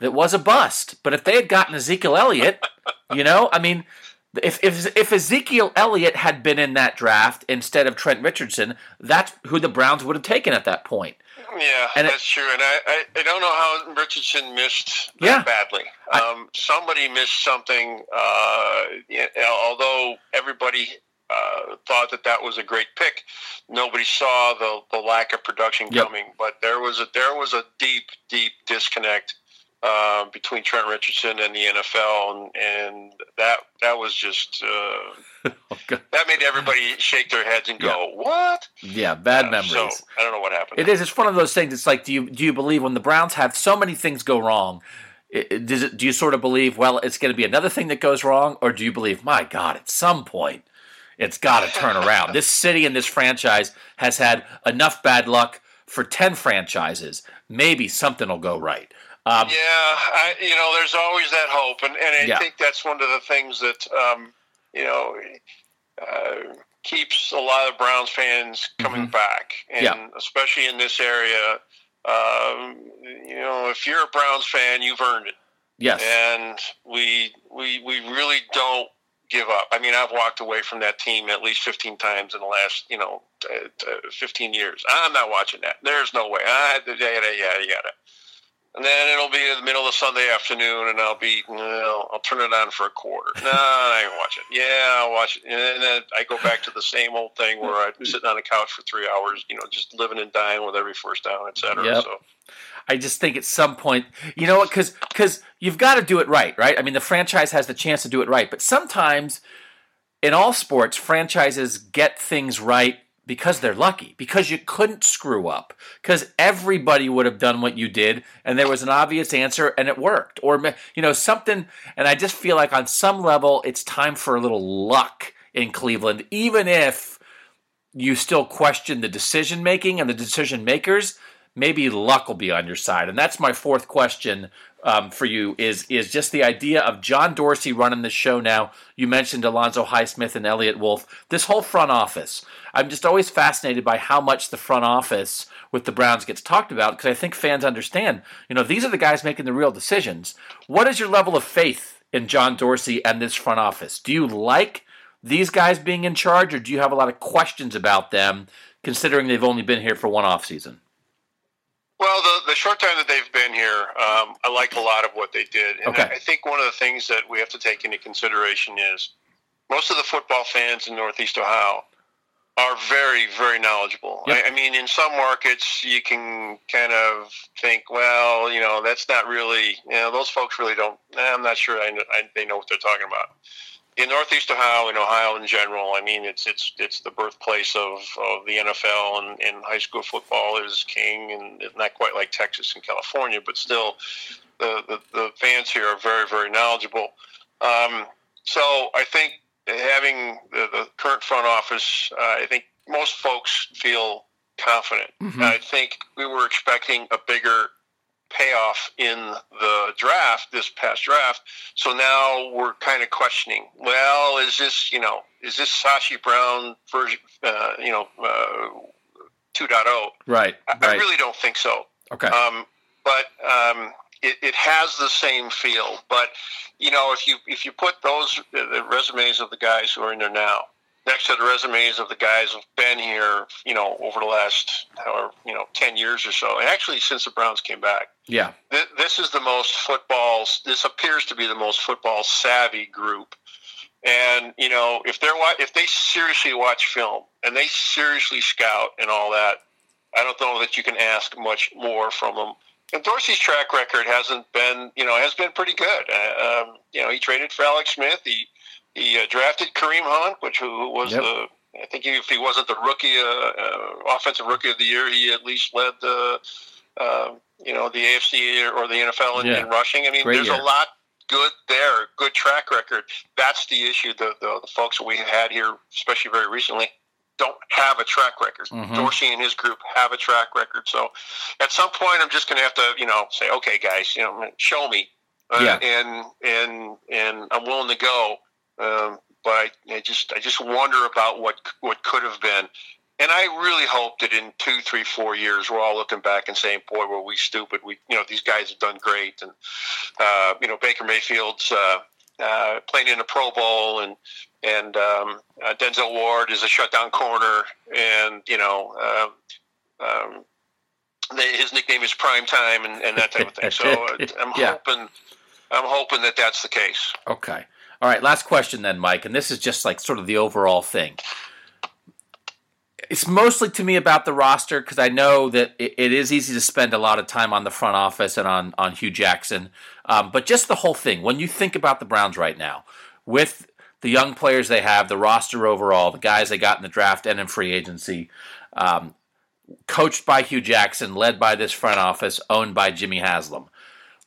that was a bust. But if they had gotten Ezekiel Elliott, you know, I mean, if if if Ezekiel Elliott had been in that draft instead of Trent Richardson, that's who the Browns would have taken at that point. Yeah, and that's it, true. And I, I, I, don't know how Richardson missed that yeah, badly. Um, I, somebody missed something. Uh, although everybody uh, thought that that was a great pick. Nobody saw the, the lack of production yep. coming, but there was a there was a deep deep disconnect uh, between Trent Richardson and the NFL, and, and that that was just uh, that made everybody shake their heads and go, yeah. "What?" Yeah, bad memories. So I don't know what happened. It is. It's one of those things. It's like, do you do you believe when the Browns have so many things go wrong? It, does it, do you sort of believe, well, it's going to be another thing that goes wrong, or do you believe, my God, at some point it's got to turn around. this city and this franchise has had enough bad luck for 10 franchises. Maybe something will go right. Um, yeah, I, you know, there's always that hope. And, and I yeah. think that's one of the things that, um, you know, uh, keeps a lot of Browns fans coming mm-hmm. back. And yeah. especially in this area, um, you know, if you're a Browns fan, you've earned it. Yes. And we, we, we really don't give up. I mean, I've walked away from that team at least 15 times in the last, you know, 15 years. I'm not watching that. There's no way. I, yada, yada, yada. And then it'll be in the middle of the Sunday afternoon, and I'll be, you know, I'll turn it on for a quarter. No, I ain't watch it. Yeah, I'll watch it. And then I go back to the same old thing where I'm sitting on a couch for three hours, you know, just living and dying with every first down, et cetera. Yep. So. I just think at some point, you know what? Because because you've got to do it right, right? I mean, the franchise has the chance to do it right, but sometimes in all sports, franchises get things right because they're lucky, because you couldn't screw up, because everybody would have done what you did, and there was an obvious answer, and it worked, or you know something. And I just feel like on some level, it's time for a little luck in Cleveland, even if you still question the decision making and the decision makers maybe luck will be on your side. And that's my fourth question um, for you is is just the idea of John Dorsey running the show now. You mentioned Alonzo Highsmith and Eliot Wolf. This whole front office. I'm just always fascinated by how much the front office with the Browns gets talked about because I think fans understand. You know, these are the guys making the real decisions. What is your level of faith in John Dorsey and this front office? Do you like these guys being in charge, or do you have a lot of questions about them, considering they've only been here for one off season? Well, the, the short time that they've been here, um, I like a lot of what they did. And okay. I, I think one of the things that we have to take into consideration is most of the football fans in Northeast Ohio are very, very knowledgeable. Yep. I, I, mean, in some markets, you can kind of think, well, you know, that's not really, you know, those folks really don't, I'm not sure I, I, they know what they're talking about in Northeast Ohio, in Ohio in general, I mean, it's it's it's the birthplace of, of the NFL, and, and high school football is king, and it's not quite like Texas and California, but still, the, the, the fans here are very very knowledgeable. Um, so I think having the, the current front office, uh, I think most folks feel confident. Mm-hmm. I think we were expecting a bigger payoff in the draft, this past draft. So now we're kind of questioning, well, is this, you know, is this Sashi Brown version, uh, you know, uh, 2.0? Right. I, right. I really don't think so. Okay. Um, but um, it, it has the same feel. But you know, if you if you put those the resumes of the guys who are in there now next to the resumes of the guys who've been here, you know, over the last however, you know, ten years or so, and actually since the Browns came back, yeah, th- this is the most football. This appears to be the most football savvy group. And you know, if they're if they seriously watch film and they seriously scout and all that, I don't know that you can ask much more from them. And Dorsey's track record hasn't been, you know, has been pretty good. Uh, um, you know, he traded for Alex Smith. He he uh, drafted Kareem Hunt, which who was Yep. the I think if he wasn't the rookie, uh, uh, offensive rookie of the year, he at least led the, uh, you know, the AFC or the NFL in, Yeah. in rushing. I mean, Great there's year. a lot good there, good track record. That's the issue. The, the the folks that we had here, especially very recently, don't have a track record. Mhm. Dorsey and his group have a track record. So, at some point, I'm just going to have to, you know, say, okay, guys, you know, show me, uh, Yeah. and and and I'm willing to go. Um, but I, I just I just wonder about what what could have been. And I really hope that in two, three, four years, we're all looking back and saying, "Boy, were we stupid!" We, you know, these guys have done great, and uh, you know, Baker Mayfield's uh, uh, playing in the Pro Bowl, and and um, uh, Denzel Ward is a shutdown corner, and you know, um, um, the, his nickname is Prime Time, and, and that type of thing. So uh, I'm Yeah. hoping, I'm hoping that that's the case. Okay. All right. Last question then, Mike, and this is just like sort of the overall thing. It's mostly to me about the roster because I know that it, it is easy to spend a lot of time on the front office and on on Hue Jackson, um, but just the whole thing. When you think about the Browns right now, with the young players they have, the roster overall, the guys they got in the draft and in free agency, um, coached by Hue Jackson, led by this front office, owned by Jimmy Haslam.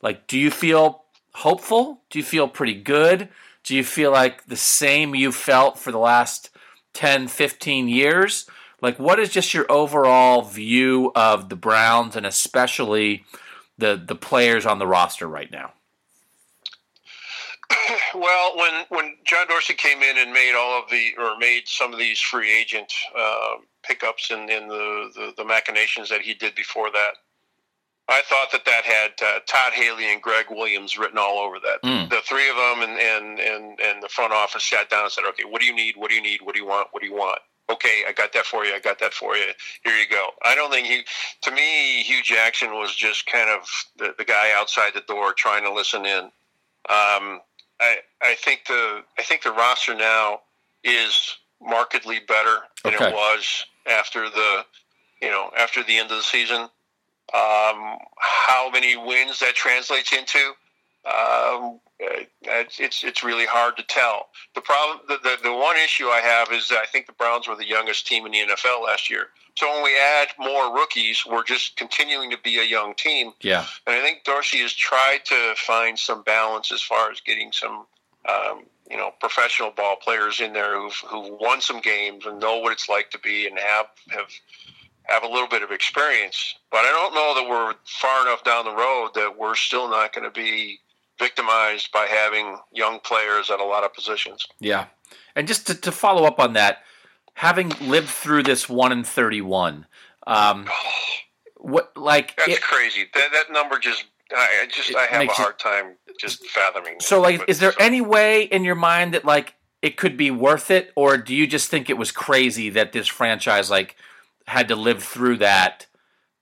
Like, do you feel hopeful? Do you feel pretty good? Do you feel like the same you felt for the last 10, 15 years? Like, what is just your overall view of the Browns and especially the the players on the roster right now? Well, when when John Dorsey came in and made all of the or made some of these free agent uh, pickups and in, the, the the machinations that he did before that, I thought that that had uh, Todd Haley and Gregg Williams written all over that. Mm. The three of them and, and and and the front office sat down and said, "Okay, what do you need? What do you need? What do you want? What do you want?" Okay, I got that for you. I got that for you. Here you go. I don't think he. To me, Hue Jackson was just kind of the, the guy outside the door trying to listen in. Um, I I think the I think the roster now is markedly better than Okay. it was after the you know after the end of the season. Um, how many wins that translates into, um, uh, it's it's it's really hard to tell. The problem, the, the the one issue I have is that I think the Browns were the youngest team in the NFL last year. So when we add more rookies, we're just continuing to be a young team. Yeah. And I think Dorsey has tried to find some balance as far as getting some, um, you know, professional ball players in there who've who've won some games and know what it's like to be and have have have a little bit of experience. But I don't know that we're far enough down the road that we're still not going to be victimized by having young players at a lot of positions. Yeah. And just to, to follow up on that, having lived through this one in thirty-one, um, what like That's it- crazy. That that number just I just I have a hard time just fathoming. So, like, But- is there so- any way in your mind that like it could be worth it, or do you just think it was crazy that this franchise like had to live through that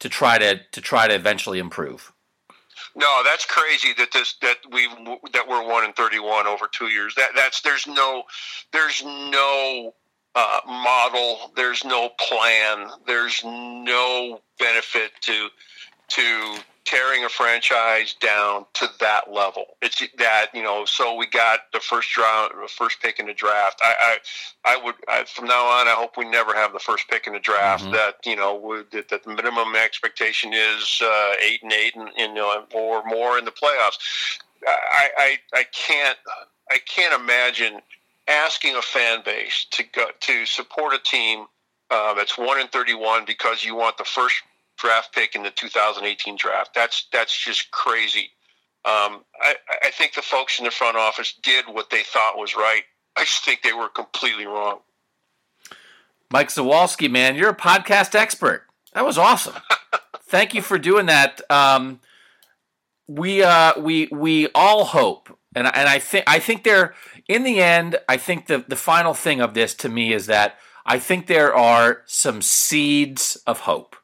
to try to to try to eventually improve? No, that's crazy that this that we that we're one in thirty one over two years. That that's there's no there's no uh, model. There's no plan. There's no benefit to to tearing a franchise down to that level. It's that you know. So we got the first round, the first pick in the draft. I I, I would I, from now on. I hope we never have the first pick in the draft. Mhm. That you know would, that, that the minimum expectation is uh, eight and eight, and you know, or more in the playoffs. I, I I can't I can't imagine asking a fan base to go to support a team uh, that's one in thirty one because you want the first draft pick in the 2018 draft. That's that's just crazy. Um, I, I think the folks in the front office did what they thought was right I just think they were completely wrong. Mike Zawalski, man, you're a podcast expert. That was awesome. Thank you for doing that. Um, we uh, we we all hope, and and I think I think there in the end, I think the the final thing of this to me is that I think there are some seeds of hope,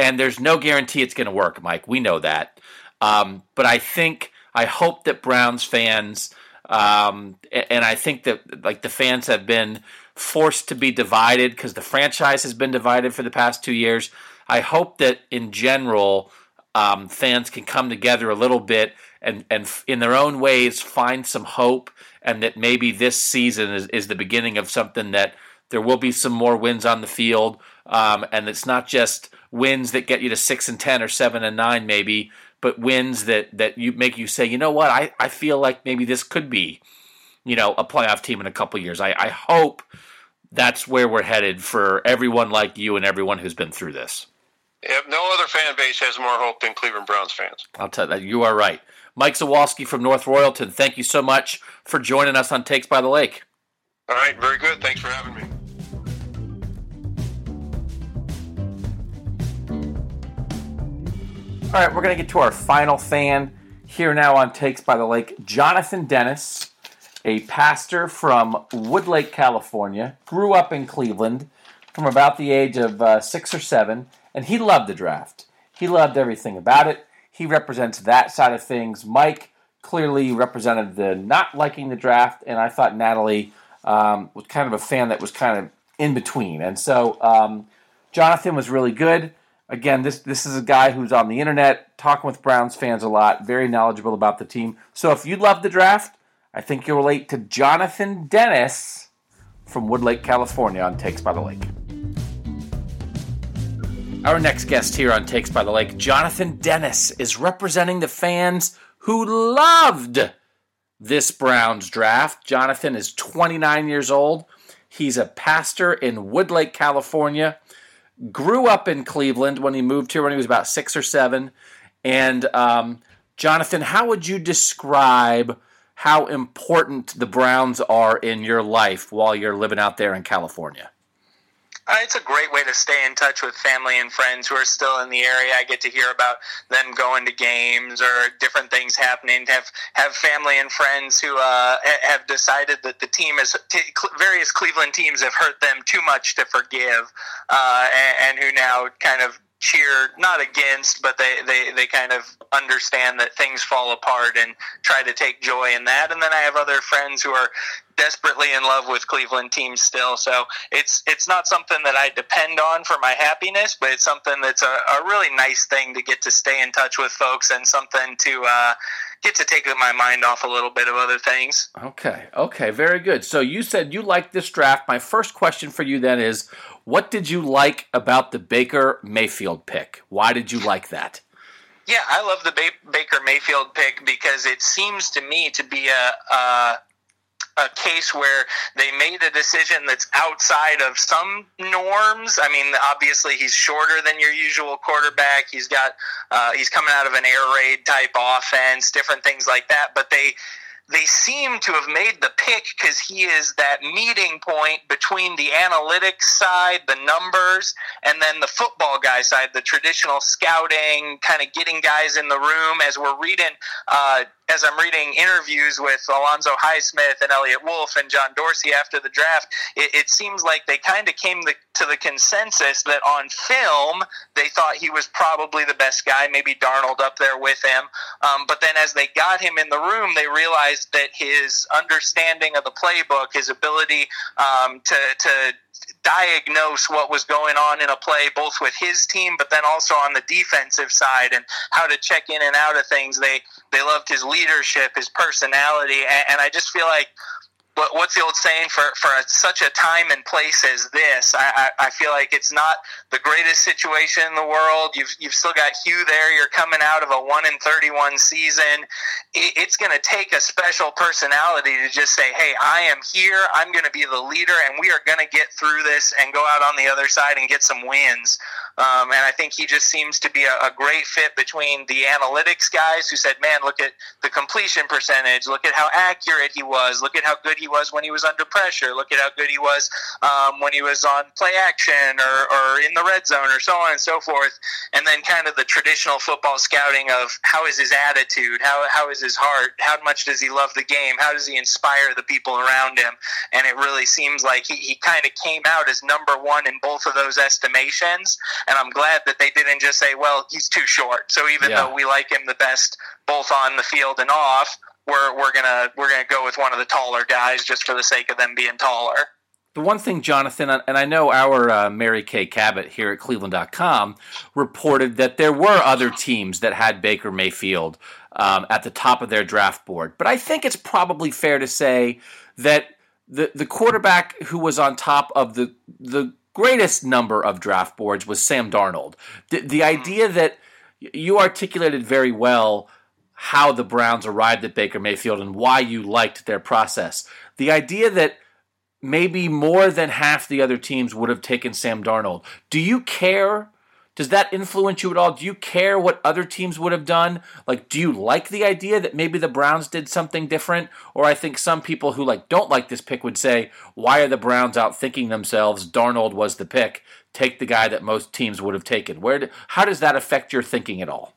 and there's no guarantee it's going to work, Mike. We know that, um, but I think I hope that Browns fans. Um, and I think that like the fans have been forced to be divided because the franchise has been divided for the past two years. I hope that in general, um, fans can come together a little bit and, and in their own ways find some hope, and that maybe this season is, is the beginning of something that there will be some more wins on the field, um, and it's not just wins that get you to six and ten or seven and nine, maybe, but wins that that you make you say, you know what, I, I feel like maybe this could be, you know, a playoff team in a couple years. I, I hope that's where we're headed for everyone like you and everyone who's been through this. Yep, no other fan base has more hope than Cleveland Browns fans. I'll tell you that. You are right. Mike Zawalski from North Royalton, thank you so much for joining us on Takes by the Lake. All right, very good. Thanks for having me. All right, we're going to get to our final fan here now on Takes by the Lake. Jonathan Dennis, a pastor from Woodlake, California, grew up in Cleveland from about the age of uh, six or seven, and he loved the draft. He loved everything about it. He represents that side of things. Mike clearly represented the not liking the draft, and I thought Natalie um, was kind of a fan that was kind of in between. And so um, Jonathan was really good. Again, this this is a guy who's on the internet talking with Browns fans a lot, very knowledgeable about the team. So if you love the draft, I think you'll relate to Jonathan Dennis from Woodlake, California on Takes by the Lake. Our next guest here on Takes by the Lake, Jonathan Dennis, is representing the fans who loved this Browns draft. Jonathan is 29 years old. He's a pastor in Woodlake, California grew up in Cleveland when he moved here when he was about six or seven. And um, Jonathan, how would you describe how important the Browns are in your life while you're living out there in California? Uh, it's a great way to stay in touch with family and friends who are still in the area. I get to hear about them going to games or different things happening. Have have family and friends who uh, have decided that the team is t- various Cleveland teams have hurt them too much to forgive, uh, and, and who now kind of cheer not against but they, they, they kind of understand that things fall apart and try to take joy in that and then i have other friends who are desperately in love with cleveland teams still. So it's it's not something that i depend on for my happiness but it's something that's a, a really nice thing to get to stay in touch with folks and something to uh, get to take my mind off a little bit of other things. Okay. Okay. Very good. So you said you liked this draft. My first question for you then is what did you like about the Baker Mayfield pick? Why did you like that? Yeah, I love the ba- Baker Mayfield pick because it seems to me to be a, a a case where they made a decision that's outside of some norms. I mean, obviously he's shorter than your usual quarterback. He's got uh, he's coming out of an air raid type offense, different things like that. But they they seem to have made the pick because he is that meeting point between the analytics side, the numbers, and then the football guy side, the traditional scouting, kind of getting guys in the room. As we're reading, uh, as I'm reading interviews with Alonzo Highsmith and Eliot Wolf and John Dorsey after the draft, it, it seems like they kind of came the, to the consensus that on film they thought he was probably the best guy, maybe Darnold up there with him. Um, but then as they got him in the room, they realized that his understanding of the playbook, his ability um, to, to diagnose what was going on in a play, both with his team, but then also on the defensive side, and how to check in and out of things. They they loved his leadership, his personality, and, and I just feel like what, what's the old saying for for a, such a time and place as this? I, I, I feel like it's not the greatest situation in the world. You've you've still got Hue there. You're coming out of a one in thirty one season. It, it's going to take a special personality to just say, "Hey, I am here. I'm going to be the leader, and we are going to get through this and go out on the other side and get some wins." Um, and I think he just seems to be a, a great fit between the analytics guys who said, man, look at the completion percentage, look at how accurate he was, look at how good he was when he was under pressure, look at how good he was um, when he was on play action or, or in the red zone or so on and so forth. And then kind of the traditional football scouting of how is his attitude, how, how is his heart, how much does he love the game, how does he inspire the people around him. And it really seems like he, he kind of came out as number one in both of those estimations. And I'm glad that they didn't just say, well, he's too short. So even yeah. though we like him the best both on the field and off, we're, we're gonna we're gonna go with one of the taller guys just for the sake of them being taller. The one thing, Jonathan, and I know our uh, Mary Kay Cabot here at Cleveland.com reported that there were other teams that had Baker Mayfield um, at the top of their draft board. But I think it's probably fair to say that the, the quarterback who was on top of the, the greatest number of draft boards was Sam Darnold. The, the hmm. idea that you articulated very well how the Browns arrived at Baker Mayfield and why you liked their process. The idea that maybe more than half the other teams would have taken Sam Darnold. Do you care? Does that influence you at all? Do you care what other teams would have done? Like, do you like the idea that maybe the Browns did something different? Or I think some people who like don't like this pick would say, why are the Browns out thinking themselves Darnold was the pick? Take the guy that most teams would have taken. Where? Do, how does that affect your thinking at all?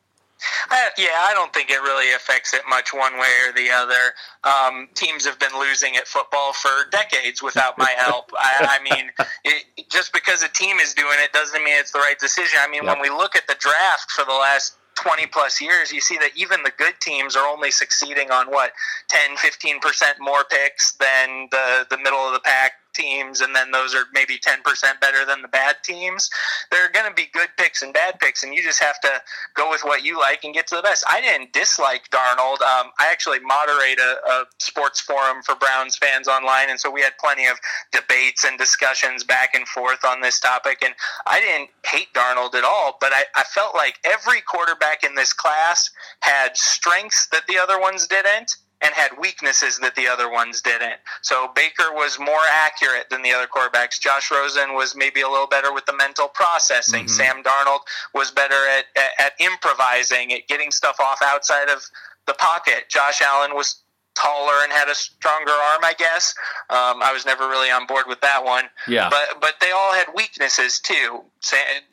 Uh, yeah, I don't think it really affects it much one way or the other. Um, teams have been losing at football for decades without my help. I, I mean, it, just because a team is doing it doesn't mean it's the right decision. I mean, yep. when we look at the draft for the last 20 plus years, you see that even the good teams are only succeeding on what 10, 15% more picks than the, the middle of the pack teams, and then those are maybe 10% better than the bad teams. There are going to be good picks and bad picks, and you just have to go with what you like and get to the best. I didn't dislike Darnold. Um, I actually moderate a, a sports forum for Browns fans online, and so we had plenty of debates and discussions back and forth on this topic. And I didn't hate Darnold at all, but I, I felt like every quarterback in this class had strengths that the other ones didn't and had weaknesses that the other ones didn't. So Baker was more accurate than the other quarterbacks. Josh Rosen was maybe a little better with the mental processing. Mm-hmm. Sam Darnold was better at, at, at improvising, at getting stuff off outside of the pocket. Josh Allen was taller and had a stronger arm, I guess. Um, I was never really on board with that one. Yeah. But but they all had weaknesses too.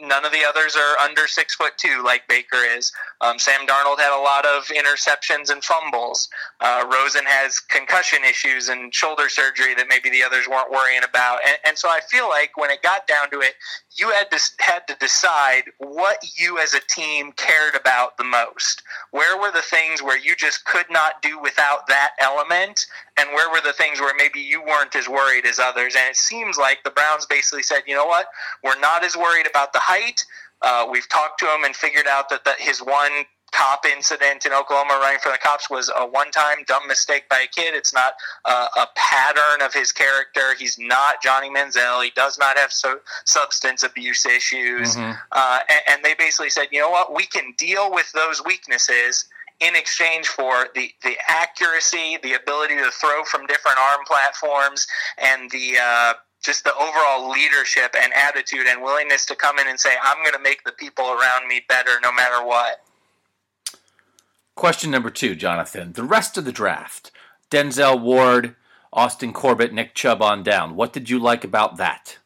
None of the others are under six foot two like Baker is. Um, Sam Darnold had a lot of interceptions and fumbles. Uh, Rosen has concussion issues and shoulder surgery that maybe the others weren't worrying about. And, and so I feel like when it got down to it, you had to had to decide what you as a team cared about the most. Where were the things where you just could not do without that element, and where were the things where maybe you weren't as worried as others? And it seems like the Browns basically said, you know what, we're not as worried about the height. Uh, we've talked to him and figured out that, that his one cop incident in Oklahoma running for the cops was a one time dumb mistake by a kid. It's not uh, a pattern of his character. He's not Johnny Manziel. He does not have so, substance abuse issues. Mm-hmm. Uh, and, and they basically said, you know what, we can deal with those weaknesses in exchange for the, the accuracy, the ability to throw from different arm platforms, and the uh, just the overall leadership and attitude and willingness to come in and say, I'm going to make the people around me better no matter what. Question number two, Jonathan. The rest of the draft Denzel Ward, Austin Corbett, Nick Chubb on down. What did you like about that?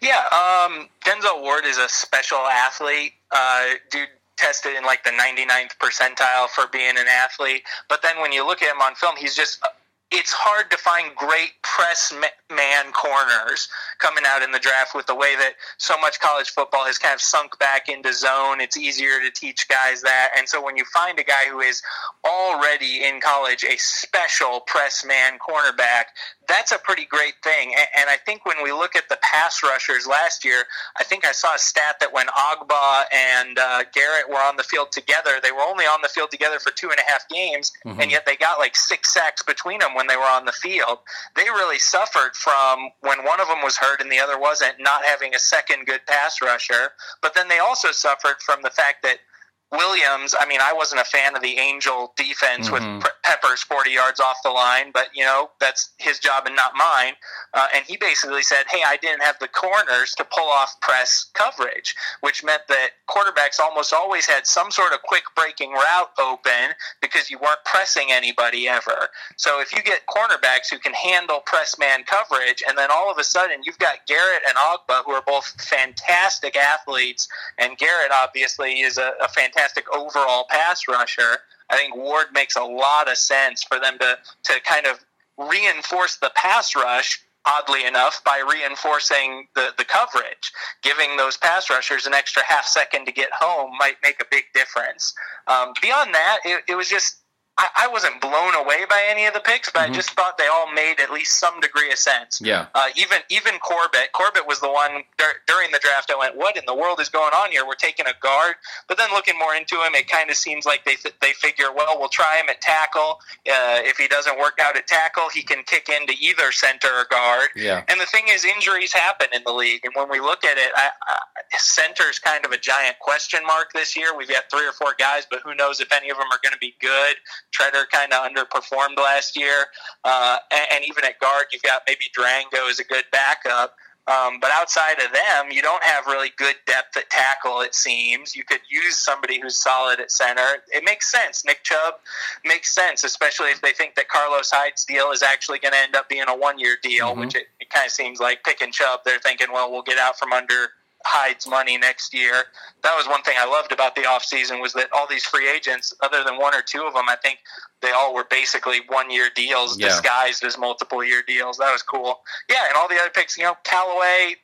Yeah, um, Denzel Ward is a special athlete. Uh, dude tested in like the 99th percentile for being an athlete. But then when you look at him on film, he's just it's hard to find great press man corners coming out in the draft with the way that so much college football has kind of sunk back into zone. It's easier to teach guys that. And so when you find a guy who is already in college a special press man cornerback, that's a pretty great thing. And I think when we look at the pass rushers last year, I think I saw a stat that when Ogbah and uh, Garrett were on the field together, they were only on the field together for two and a half games, mm-hmm. and yet they got like six sacks between them when they were on the field. They really suffered from when one of them was hurt and the other wasn't, not having a second good pass rusher. But then they also suffered from the fact that Williams, I mean, I wasn't a fan of the Angel defense Mhm. with Peppers 40 yards off the line, but, you know, that's his job and not mine. Uh, and he basically said, hey, I didn't have the corners to pull off press coverage, which meant that quarterbacks almost always had some sort of quick breaking route open because you weren't pressing anybody ever. So if you get cornerbacks who can handle press man coverage, and then all of a sudden you've got Garrett and Ogbah, who are both fantastic athletes, and Garrett obviously is a, a fantastic overall pass rusher. I think Ward makes a lot of sense for them to to kind of reinforce the pass rush. Oddly enough, by reinforcing the, the coverage, giving those pass rushers an extra half second to get home might make a big difference. Um, beyond that, it, it was just I, I wasn't blown away by any of the picks, but Mhm. I just thought they all made at least some degree of sense. Yeah. Uh, even even Corbett. Corbett was the one dur- during the draft. I went, "What in the world is going on here? We're taking a guard." But then looking more into him, it kind of seems like they th- they figure, well, we'll try him at tackle. Uh, if he doesn't work out at tackle, he can kick into either center or guard. Yeah. And the thing is, injuries happen in the league, and when we look at it, I, I, center's kind of a giant question mark this year. We've got three or four guys, but who knows if any of them are going to be good. Tretter kind of underperformed last year, uh, and, and even at guard, you've got maybe Drango as a good backup. Um, but outside of them, you don't have really good depth at tackle. It seems you could use somebody who's solid at center. It makes sense. Nick Chubb makes sense, especially if they think that Carlos Hyde's deal is actually going to end up being a one-year deal, Mhm. which it, it kind of seems like picking Chubb. They're thinking, well, we'll get out from under Hyde's money next year. That was one thing I loved about the offseason was that all these free agents, other than one or two of them, I think they all were basically one-year deals Yeah. disguised as multiple-year deals. That was cool. Yeah, and all the other picks, you know, Callaway.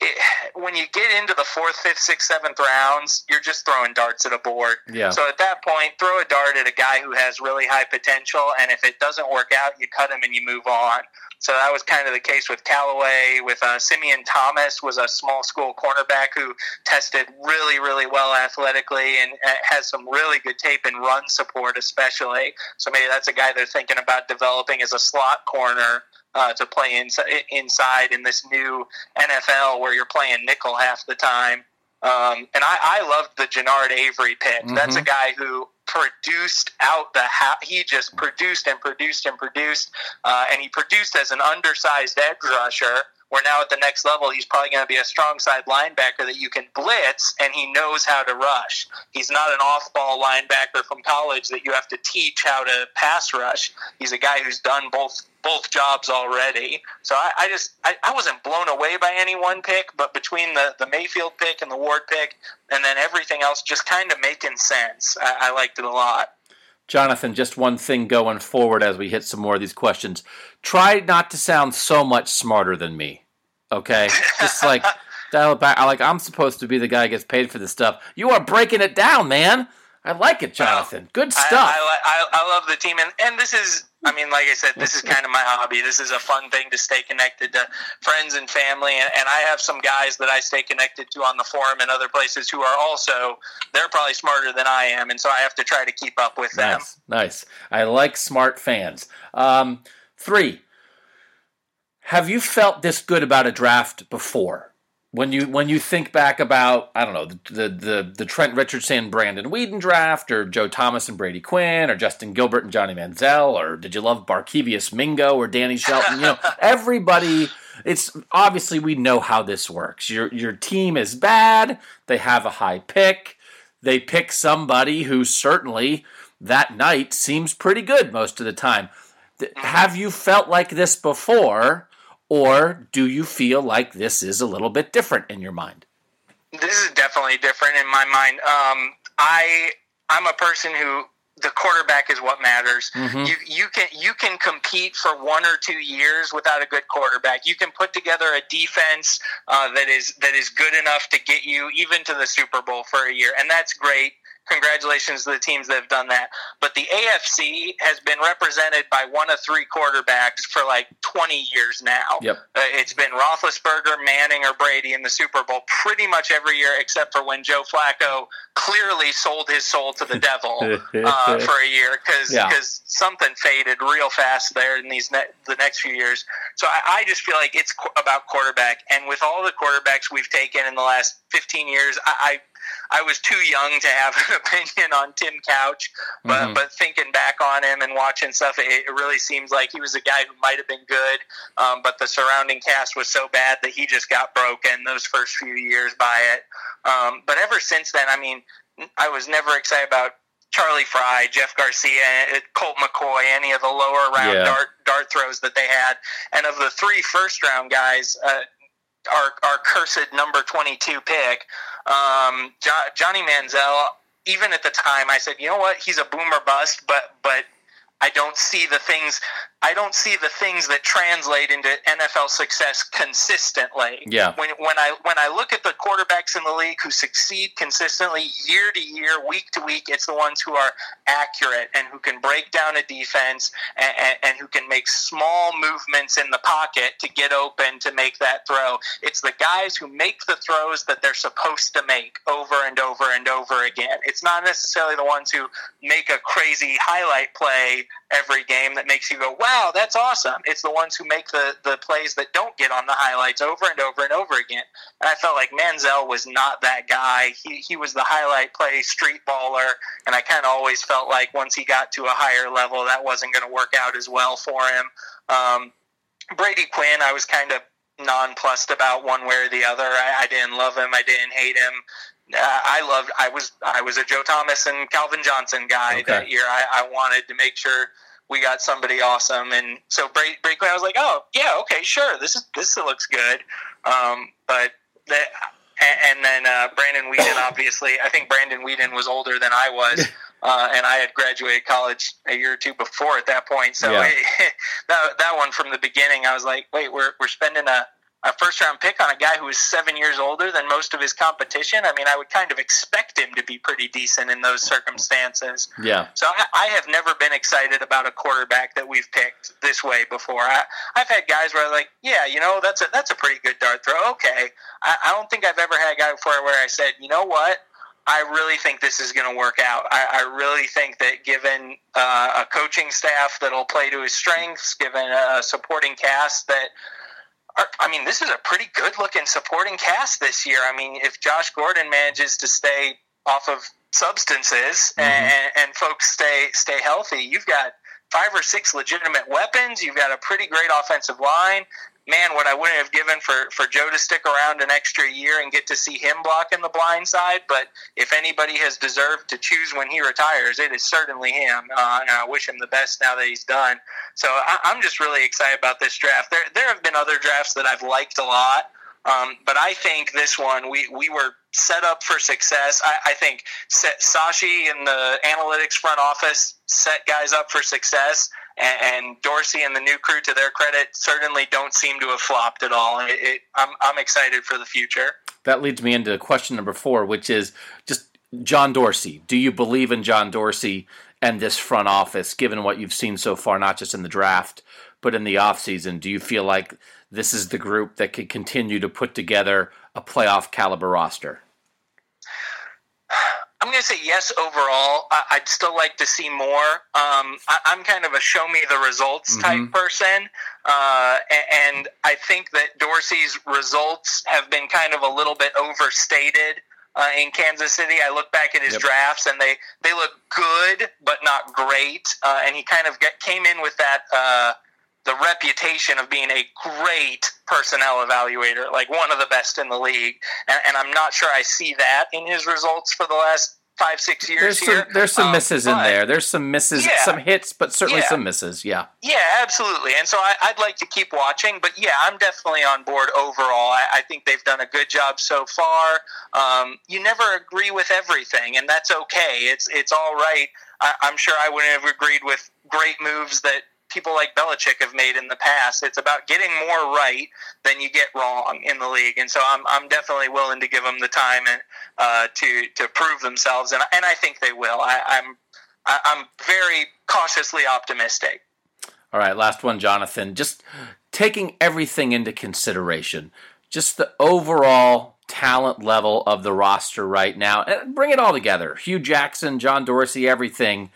It, when you get into the fourth, fifth, sixth, seventh rounds, you're just throwing darts at a board. Yeah. So at that point, throw a dart at a guy who has really high potential, and if it doesn't work out, you cut him and you move on. So that was kind of the case with Callaway. With uh, Simeon Thomas, was a small school cornerback who tested really, really well athletically and uh, has some really good tape and run support, especially. So maybe that's a guy they're thinking about developing as a slot corner uh, to play inside, inside in this new NFL where you're playing nickel half the time. Um, and I, I loved the Genard Avery pick. That's a guy who produced out the ha- he just produced and produced and produced, uh, and he produced as an undersized edge rusher. Where now at the next level, he's probably going to be a strong side linebacker that you can blitz, and he knows how to rush. He's not an off-ball linebacker from college that you have to teach how to pass rush. He's a guy who's done both both jobs already. So I, I just I, I wasn't blown away by any one pick, but between the, the Mayfield pick and the Ward pick, and then everything else just kind of making sense. I, I liked it a lot. Jonathan, just one thing going forward as we hit some more of these questions. Try not to sound so much smarter than me. Okay? Just like dial it back. Like I'm supposed to be the guy who gets paid for this stuff. You are breaking it down, man. I like it, Jonathan. Good stuff. I, I, I love the team, and, and this is, I mean, like I said, this is kind of my hobby. This is a fun thing to stay connected to friends and family, and, and I have some guys that I stay connected to on the forum and other places who are also, they're probably smarter than I am, and so I have to try to keep up with them. Nice, nice. I like smart fans. Um, three. Have you felt this good about a draft before? When you when you think back about I don't know the the the, the Trent Richardson Brandon Weeden draft or Joe Thomas and Brady Quinn or Justin Gilbert and Johnny Manziel or did you love Barkevious Mingo or Danny Shelton? You know everybody. It's obviously we know how this works. Your your team is bad. They have a high pick. They pick somebody who certainly that night seems pretty good most of the time. Mm-hmm. Have you felt like this before, or do you feel like this is a little bit different in your mind? This is definitely different in my mind. Um, I I'm a person who the quarterback is what matters. Mhm. You you can you can compete for one or two years without a good quarterback. You can put together a defense uh, that is that is good enough to get you even to the Super Bowl for a year, and that's great. Congratulations to the teams that have done that. But the AFC has been represented by one of three quarterbacks for like 20 years now. Yep. Uh, it's been Roethlisberger, Manning, or Brady in the Super Bowl pretty much every year, except for when Joe Flacco clearly sold his soul to the devil uh, for a year because Yeah. something faded real fast there in these ne- the next few years. So I, I just feel like it's qu- about quarterback, and with all the quarterbacks we've taken in the last 15 years, I. I I was too young to have an opinion on Tim Couch, but mm-hmm. but thinking back on him and watching stuff, it, it, really seems like he was a guy who might have been good, um, but the surrounding cast was so bad that he just got broken those first few years by it. Um, but ever since then, I mean, I was never excited about Charlie Frye, Jeff Garcia, Colt McCoy, any of the lower round yeah. dart dart throws that they had, and of the three first round guys, uh, our our cursed number twenty two pick, um, jo- Johnny Manziel. Even at the time, I said, you know what, he's a boomer bust, but but I don't see the things I don't see the things that translate into NFL success consistently. Yeah. When when I when I look at the quarterbacks in the league who succeed consistently year to year, week to week, it's the ones who are accurate and who can break down a defense and, and, and who can make small movements in the pocket to get open to make that throw. It's the guys who make the throws that they're supposed to make over and over and over again. It's not necessarily the ones who make a crazy highlight play every game that makes you go, wow, that's awesome. It's the ones who make the, the plays that don't get on the highlights over and over and over again. And I felt like Manziel was not that guy. He, he was the highlight play street baller. And I kind of always felt like once he got to a higher level, that wasn't going to work out as well for him. Um, Brady Quinn, I was kind of nonplussed about one way or the other. I, I didn't love him. I didn't hate him I loved. I was I was a Joe Thomas and Calvin Johnson guy okay. that year. I, I wanted to make sure we got somebody awesome, and so Brady, Brady I was like, oh yeah, okay, sure, this is this looks good. Um, but that, and, and then uh, Brandon Weeden, obviously, I think Brandon Weeden was older than I was. Uh, and I had graduated college a year or two before at that point. So yeah. it, that that one from the beginning, I was like, wait, we're we're spending a a first round pick on a guy who is seven years older than most of his competition. I mean, I would kind of expect him to be pretty decent in those circumstances. Yeah. So I, I have never been excited about a quarterback that we've picked this way before. I, have had guys where I'm like, yeah, you know, that's a that's a pretty good dart throw. Okay. I, I don't think I've ever had a guy before where I said, you know what. I really think this is going to work out. I, I, really think that given uh, a coaching staff that'll play to his strengths, given a supporting cast that I mean, this is a pretty good looking supporting cast this year. I mean, if Josh Gordon manages to stay off of substances mm-hmm. and, and folks stay stay healthy, you've got five or six legitimate weapons. You've got a pretty great offensive line man, what I wouldn't have given for, for Joe to stick around an extra year and get to see him block in the blind side. But if anybody has deserved to choose when he retires, it is certainly him. Uh, and I wish him the best now that he's done. So I, am just really excited about this draft. There, there have been other drafts that I've liked a lot. Um, but I think this one, we, we were set up for success. I, I think Sashi and the analytics front office set guys up for success and, and, Dorsey and the new crew, to their credit, certainly don't seem to have flopped at all. It, it, I'm, I'm excited for the future. That leads me into question number four, which is just John Dorsey. Do you believe in John Dorsey and this front office, given what you've seen so far, not just in the draft, but in the offseason? Do you feel like this is the group that could continue to put together a playoff caliber roster? I'm going to say yes overall. I, would still like to see more. Um, I, am kind of a show me the results mm-hmm. type person. Uh, and I think that Dorsey's results have been kind of a little bit overstated. Uh, in Kansas City, I look back at his yep. drafts and they, they look good, but not great. Uh, and he kind of get, came in with that uh, the reputation of being a great personnel evaluator, like one of the best in the league. And, and I'm not sure I see that in his results for the last five six years there's here. Some, there's some um, misses in there. There's some misses, yeah, some hits, but certainly yeah. some misses. Yeah. Yeah, absolutely. And so I, would like to keep watching, but yeah, I'm definitely on board overall. I, I think they've done a good job so far. Um, you never agree with everything, and that's okay. It's it's all right. I, I'm sure I wouldn't have agreed with great moves that people like Belichick have made in the past. It's about getting more right than you get wrong in the league, and so I'm I'm definitely willing to give them the time and uh, to to prove themselves, and and I think they will. I, I'm I'm very cautiously optimistic. All right, last one, Jonathan. Just taking everything into consideration, just the overall talent level of the roster right now, and bring it all together. Hue Jackson, John Dorsey, everything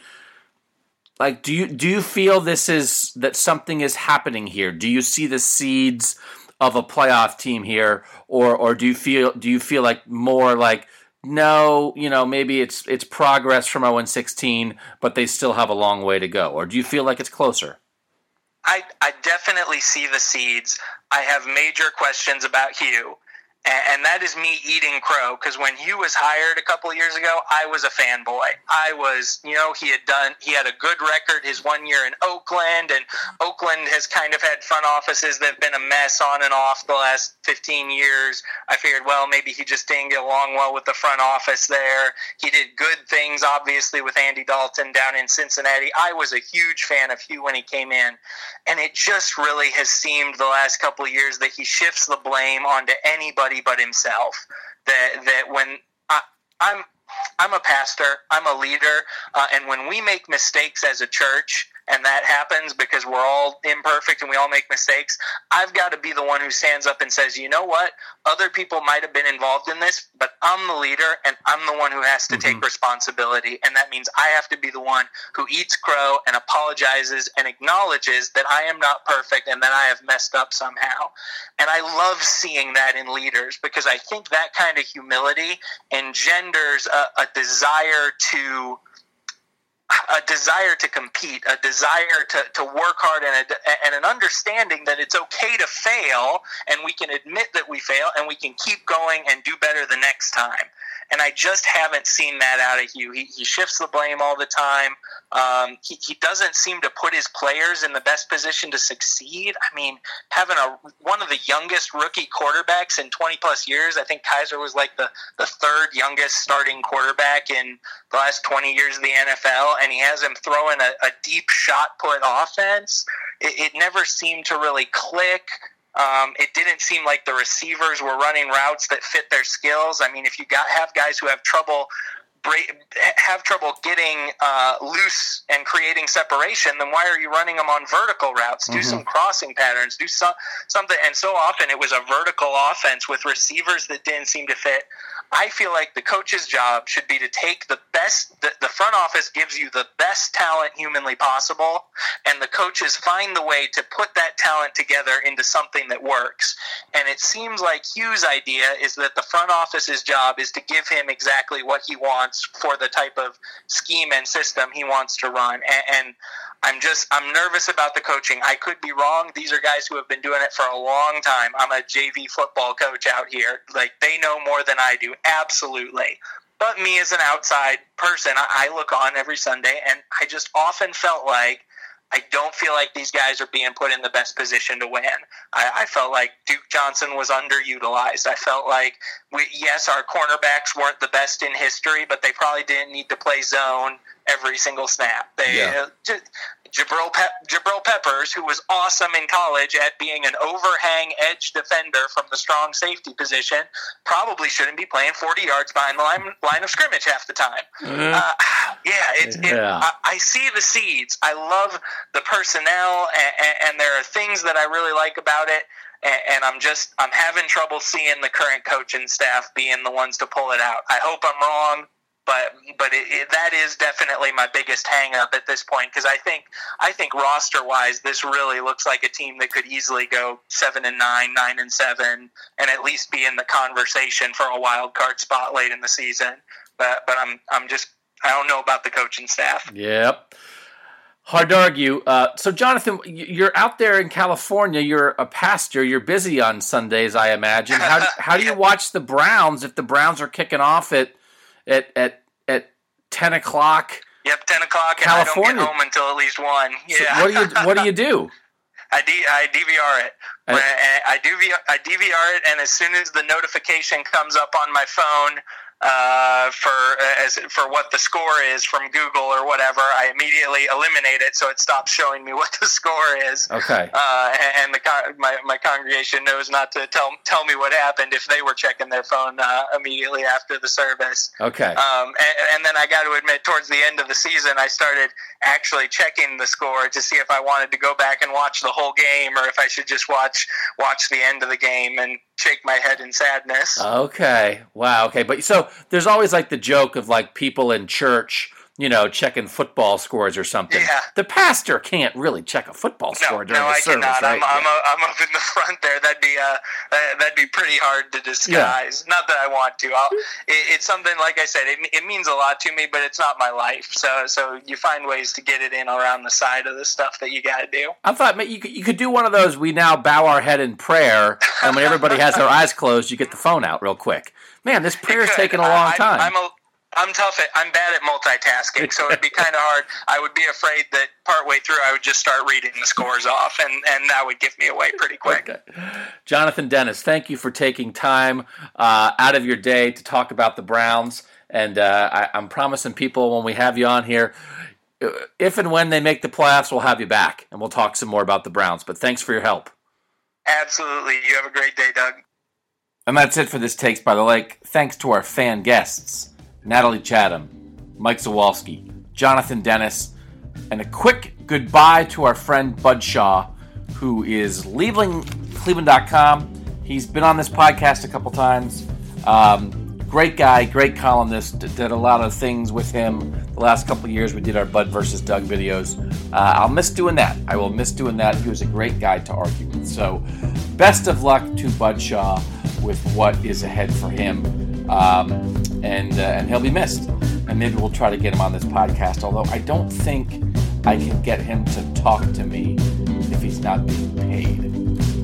like do you do you feel this is that something is happening here do you see the seeds of a playoff team here or or do you feel do you feel like more like no, you know, maybe it's it's progress from 0 16, but they still have a long way to go? Or do you feel like it's closer? I, I definitely see the seeds. I have major questions about Hue and that is me eating crow because when Hue was hired a couple of years ago, I was a fanboy. I was, you know, he had done, he had a good record his one year in Oakland, and Oakland has kind of had front offices that have been a mess on and off the last 15 years. I figured, well, maybe he just didn't get along well with the front office there. He did good things, obviously, with Andy Dalton down in Cincinnati. I was a huge fan of Hue when he came in, and it just really has seemed the last couple of years that he shifts the blame onto anybody anybody but himself. That that when I, I'm I'm a pastor, I'm a leader, uh, and when we make mistakes as a church, and that happens because we're all imperfect and we all make mistakes, I've got to be the one who stands up and says, you know what? Other people might have been involved in this, but I'm the leader and I'm the one who has to mm-hmm. take responsibility. And that means I have to be the one who eats crow and apologizes and acknowledges that I am not perfect and that I have messed up somehow. And I love seeing that in leaders because I think that kind of humility engenders a, a desire to a desire to compete, a desire to, to work hard, and, a, and an understanding that it's okay to fail, and we can admit that we fail, and we can keep going and do better the next time and I just haven't seen that out of Hue. He, he shifts the blame all the time. Um, he, he doesn't seem to put his players in the best position to succeed. I mean, having a one of the youngest rookie quarterbacks in 20 plus years, I think Kizer was like the, the third youngest starting quarterback in the last 20 years of the NFL, and he has him throwing a, a deep shot put offense. It, it never seemed to really click. Um, it didn't seem like the receivers were running routes that fit their skills. I mean, if you got have guys who have trouble have trouble getting uh, loose and creating separation, then why are you running them on vertical routes? Do mm-hmm. some crossing patterns. Do some something. And so often it was a vertical offense with receivers that didn't seem to fit. I feel like the coach's job should be to take the best. The, the front office gives you the best talent humanly possible, and the coaches find the way to put that talent together into something that works. And it seems like Hue's idea is that the front office's job is to give him exactly what he wants for the type of scheme and system he wants to run. And, and I'm just I'm nervous about the coaching. I could be wrong. These are guys who have been doing it for a long time. I'm a JV football coach out here. Like they know more than I do. Absolutely. But me as an outside person, I look on every Sunday and I just often felt like I don't feel like these guys are being put in the best position to win. I, I felt like Duke Johnson was underutilized. I felt like, we, yes, our cornerbacks weren't the best in history, but they probably didn't need to play zone every single snap. They yeah. uh, Jabril, Pe- Jabril Peppers, who was awesome in college at being an overhang edge defender from the strong safety position, probably shouldn't be playing 40 yards behind the line, line of scrimmage half the time. Mm. Uh, yeah, it's, yeah. It, I, I, see the seeds. I love the personnel, and, and, there are things that I really like about it. And, and I'm just I'm having trouble seeing the current coaching staff being the ones to pull it out. I hope I'm wrong but but it, it, that is definitely my biggest hangup at this point because I think I think roster wise this really looks like a team that could easily go seven and nine, nine and seven, and at least be in the conversation for a wild card spot late in the season. But but I'm I'm just I don't know about the coaching staff. Yep. Hard to argue. Uh, so, Jonathan, you're out there in California. You're a pastor. You're busy on Sundays, I imagine. How, how do you watch the Browns if the Browns are kicking off at at at at ten o'clock. Yep, ten o'clock. California. And I don't get home until at least one. Yeah. So what do you What do you do? I, D, I DVR it. Uh, I, I, DVR, I DVR it, and as soon as the notification comes up on my phone uh, for uh, as for what the score is from Google or whatever, I immediately eliminate it so it stops showing me what the score is. Okay. Uh, and the my my congregation knows not to tell tell me what happened if they were checking their phone uh, immediately after the service. Okay. Um, and, and then I got to admit, towards the end of the season, I started actually checking the score to see if I wanted to go back and watch the whole game or if I should just watch watch the end of the game and shake my head in sadness. Okay. Wow. Okay. But so there's always like the joke of like people in church you know, checking football scores or something. Yeah. The pastor can't really check a football No, score during no, the I service, cannot. right? I'm, I'm, uh, I'm up in the front there. That'd be uh, that'd be pretty hard to disguise. Not that I want to. I'll, it, it's something like I said. It, it means a lot to me, but it's not my life. So so you find ways to get it in around the side of the stuff that you got to do. I thought you could, you could do one of those. We now bow our head in prayer, and when everybody has their eyes closed, you get the phone out real quick. Man, this prayer's taking a long I'm, time. I'm a I'm tough at I'm bad at multitasking, so it'd be kind of hard. I would be afraid that partway through I would just start reading the scores off, and and that would give me away pretty quick. Okay. Jonathan Dennis, thank you for taking time uh, out of your day to talk about the Browns. And uh, I, I'm promising people when we have you on here, uh, if and when they make the playoffs, we'll have you back and we'll talk some more about the Browns. But thanks for your help. Absolutely. You have a great day, Doug. And that's it for this Takes by the Lake. Thanks to our fan guests Natalie Chatham, Mike Zawalski, Jonathan Dennis, and a quick goodbye to our friend Bud Shaw, who is leaving Cleveland.com. He's been on this podcast a couple times. Um, great guy, great columnist. Did a lot of things with him the last couple years. We did our Bud versus Doug videos. Uh, I'll miss doing that. I will miss doing that. He was a great guy to argue with. So, best of luck to Bud Shaw with what is ahead for him, um, and uh, and he'll be missed. And maybe we'll try to get him on this podcast. Although I don't think I can get him to talk to me if he's not being paid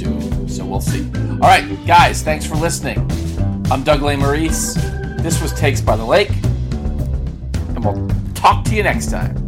it. So we'll see. All right, guys, thanks for listening. I'm Doug Lesmerises. This was Takes by the Lake, and we'll talk to you next time.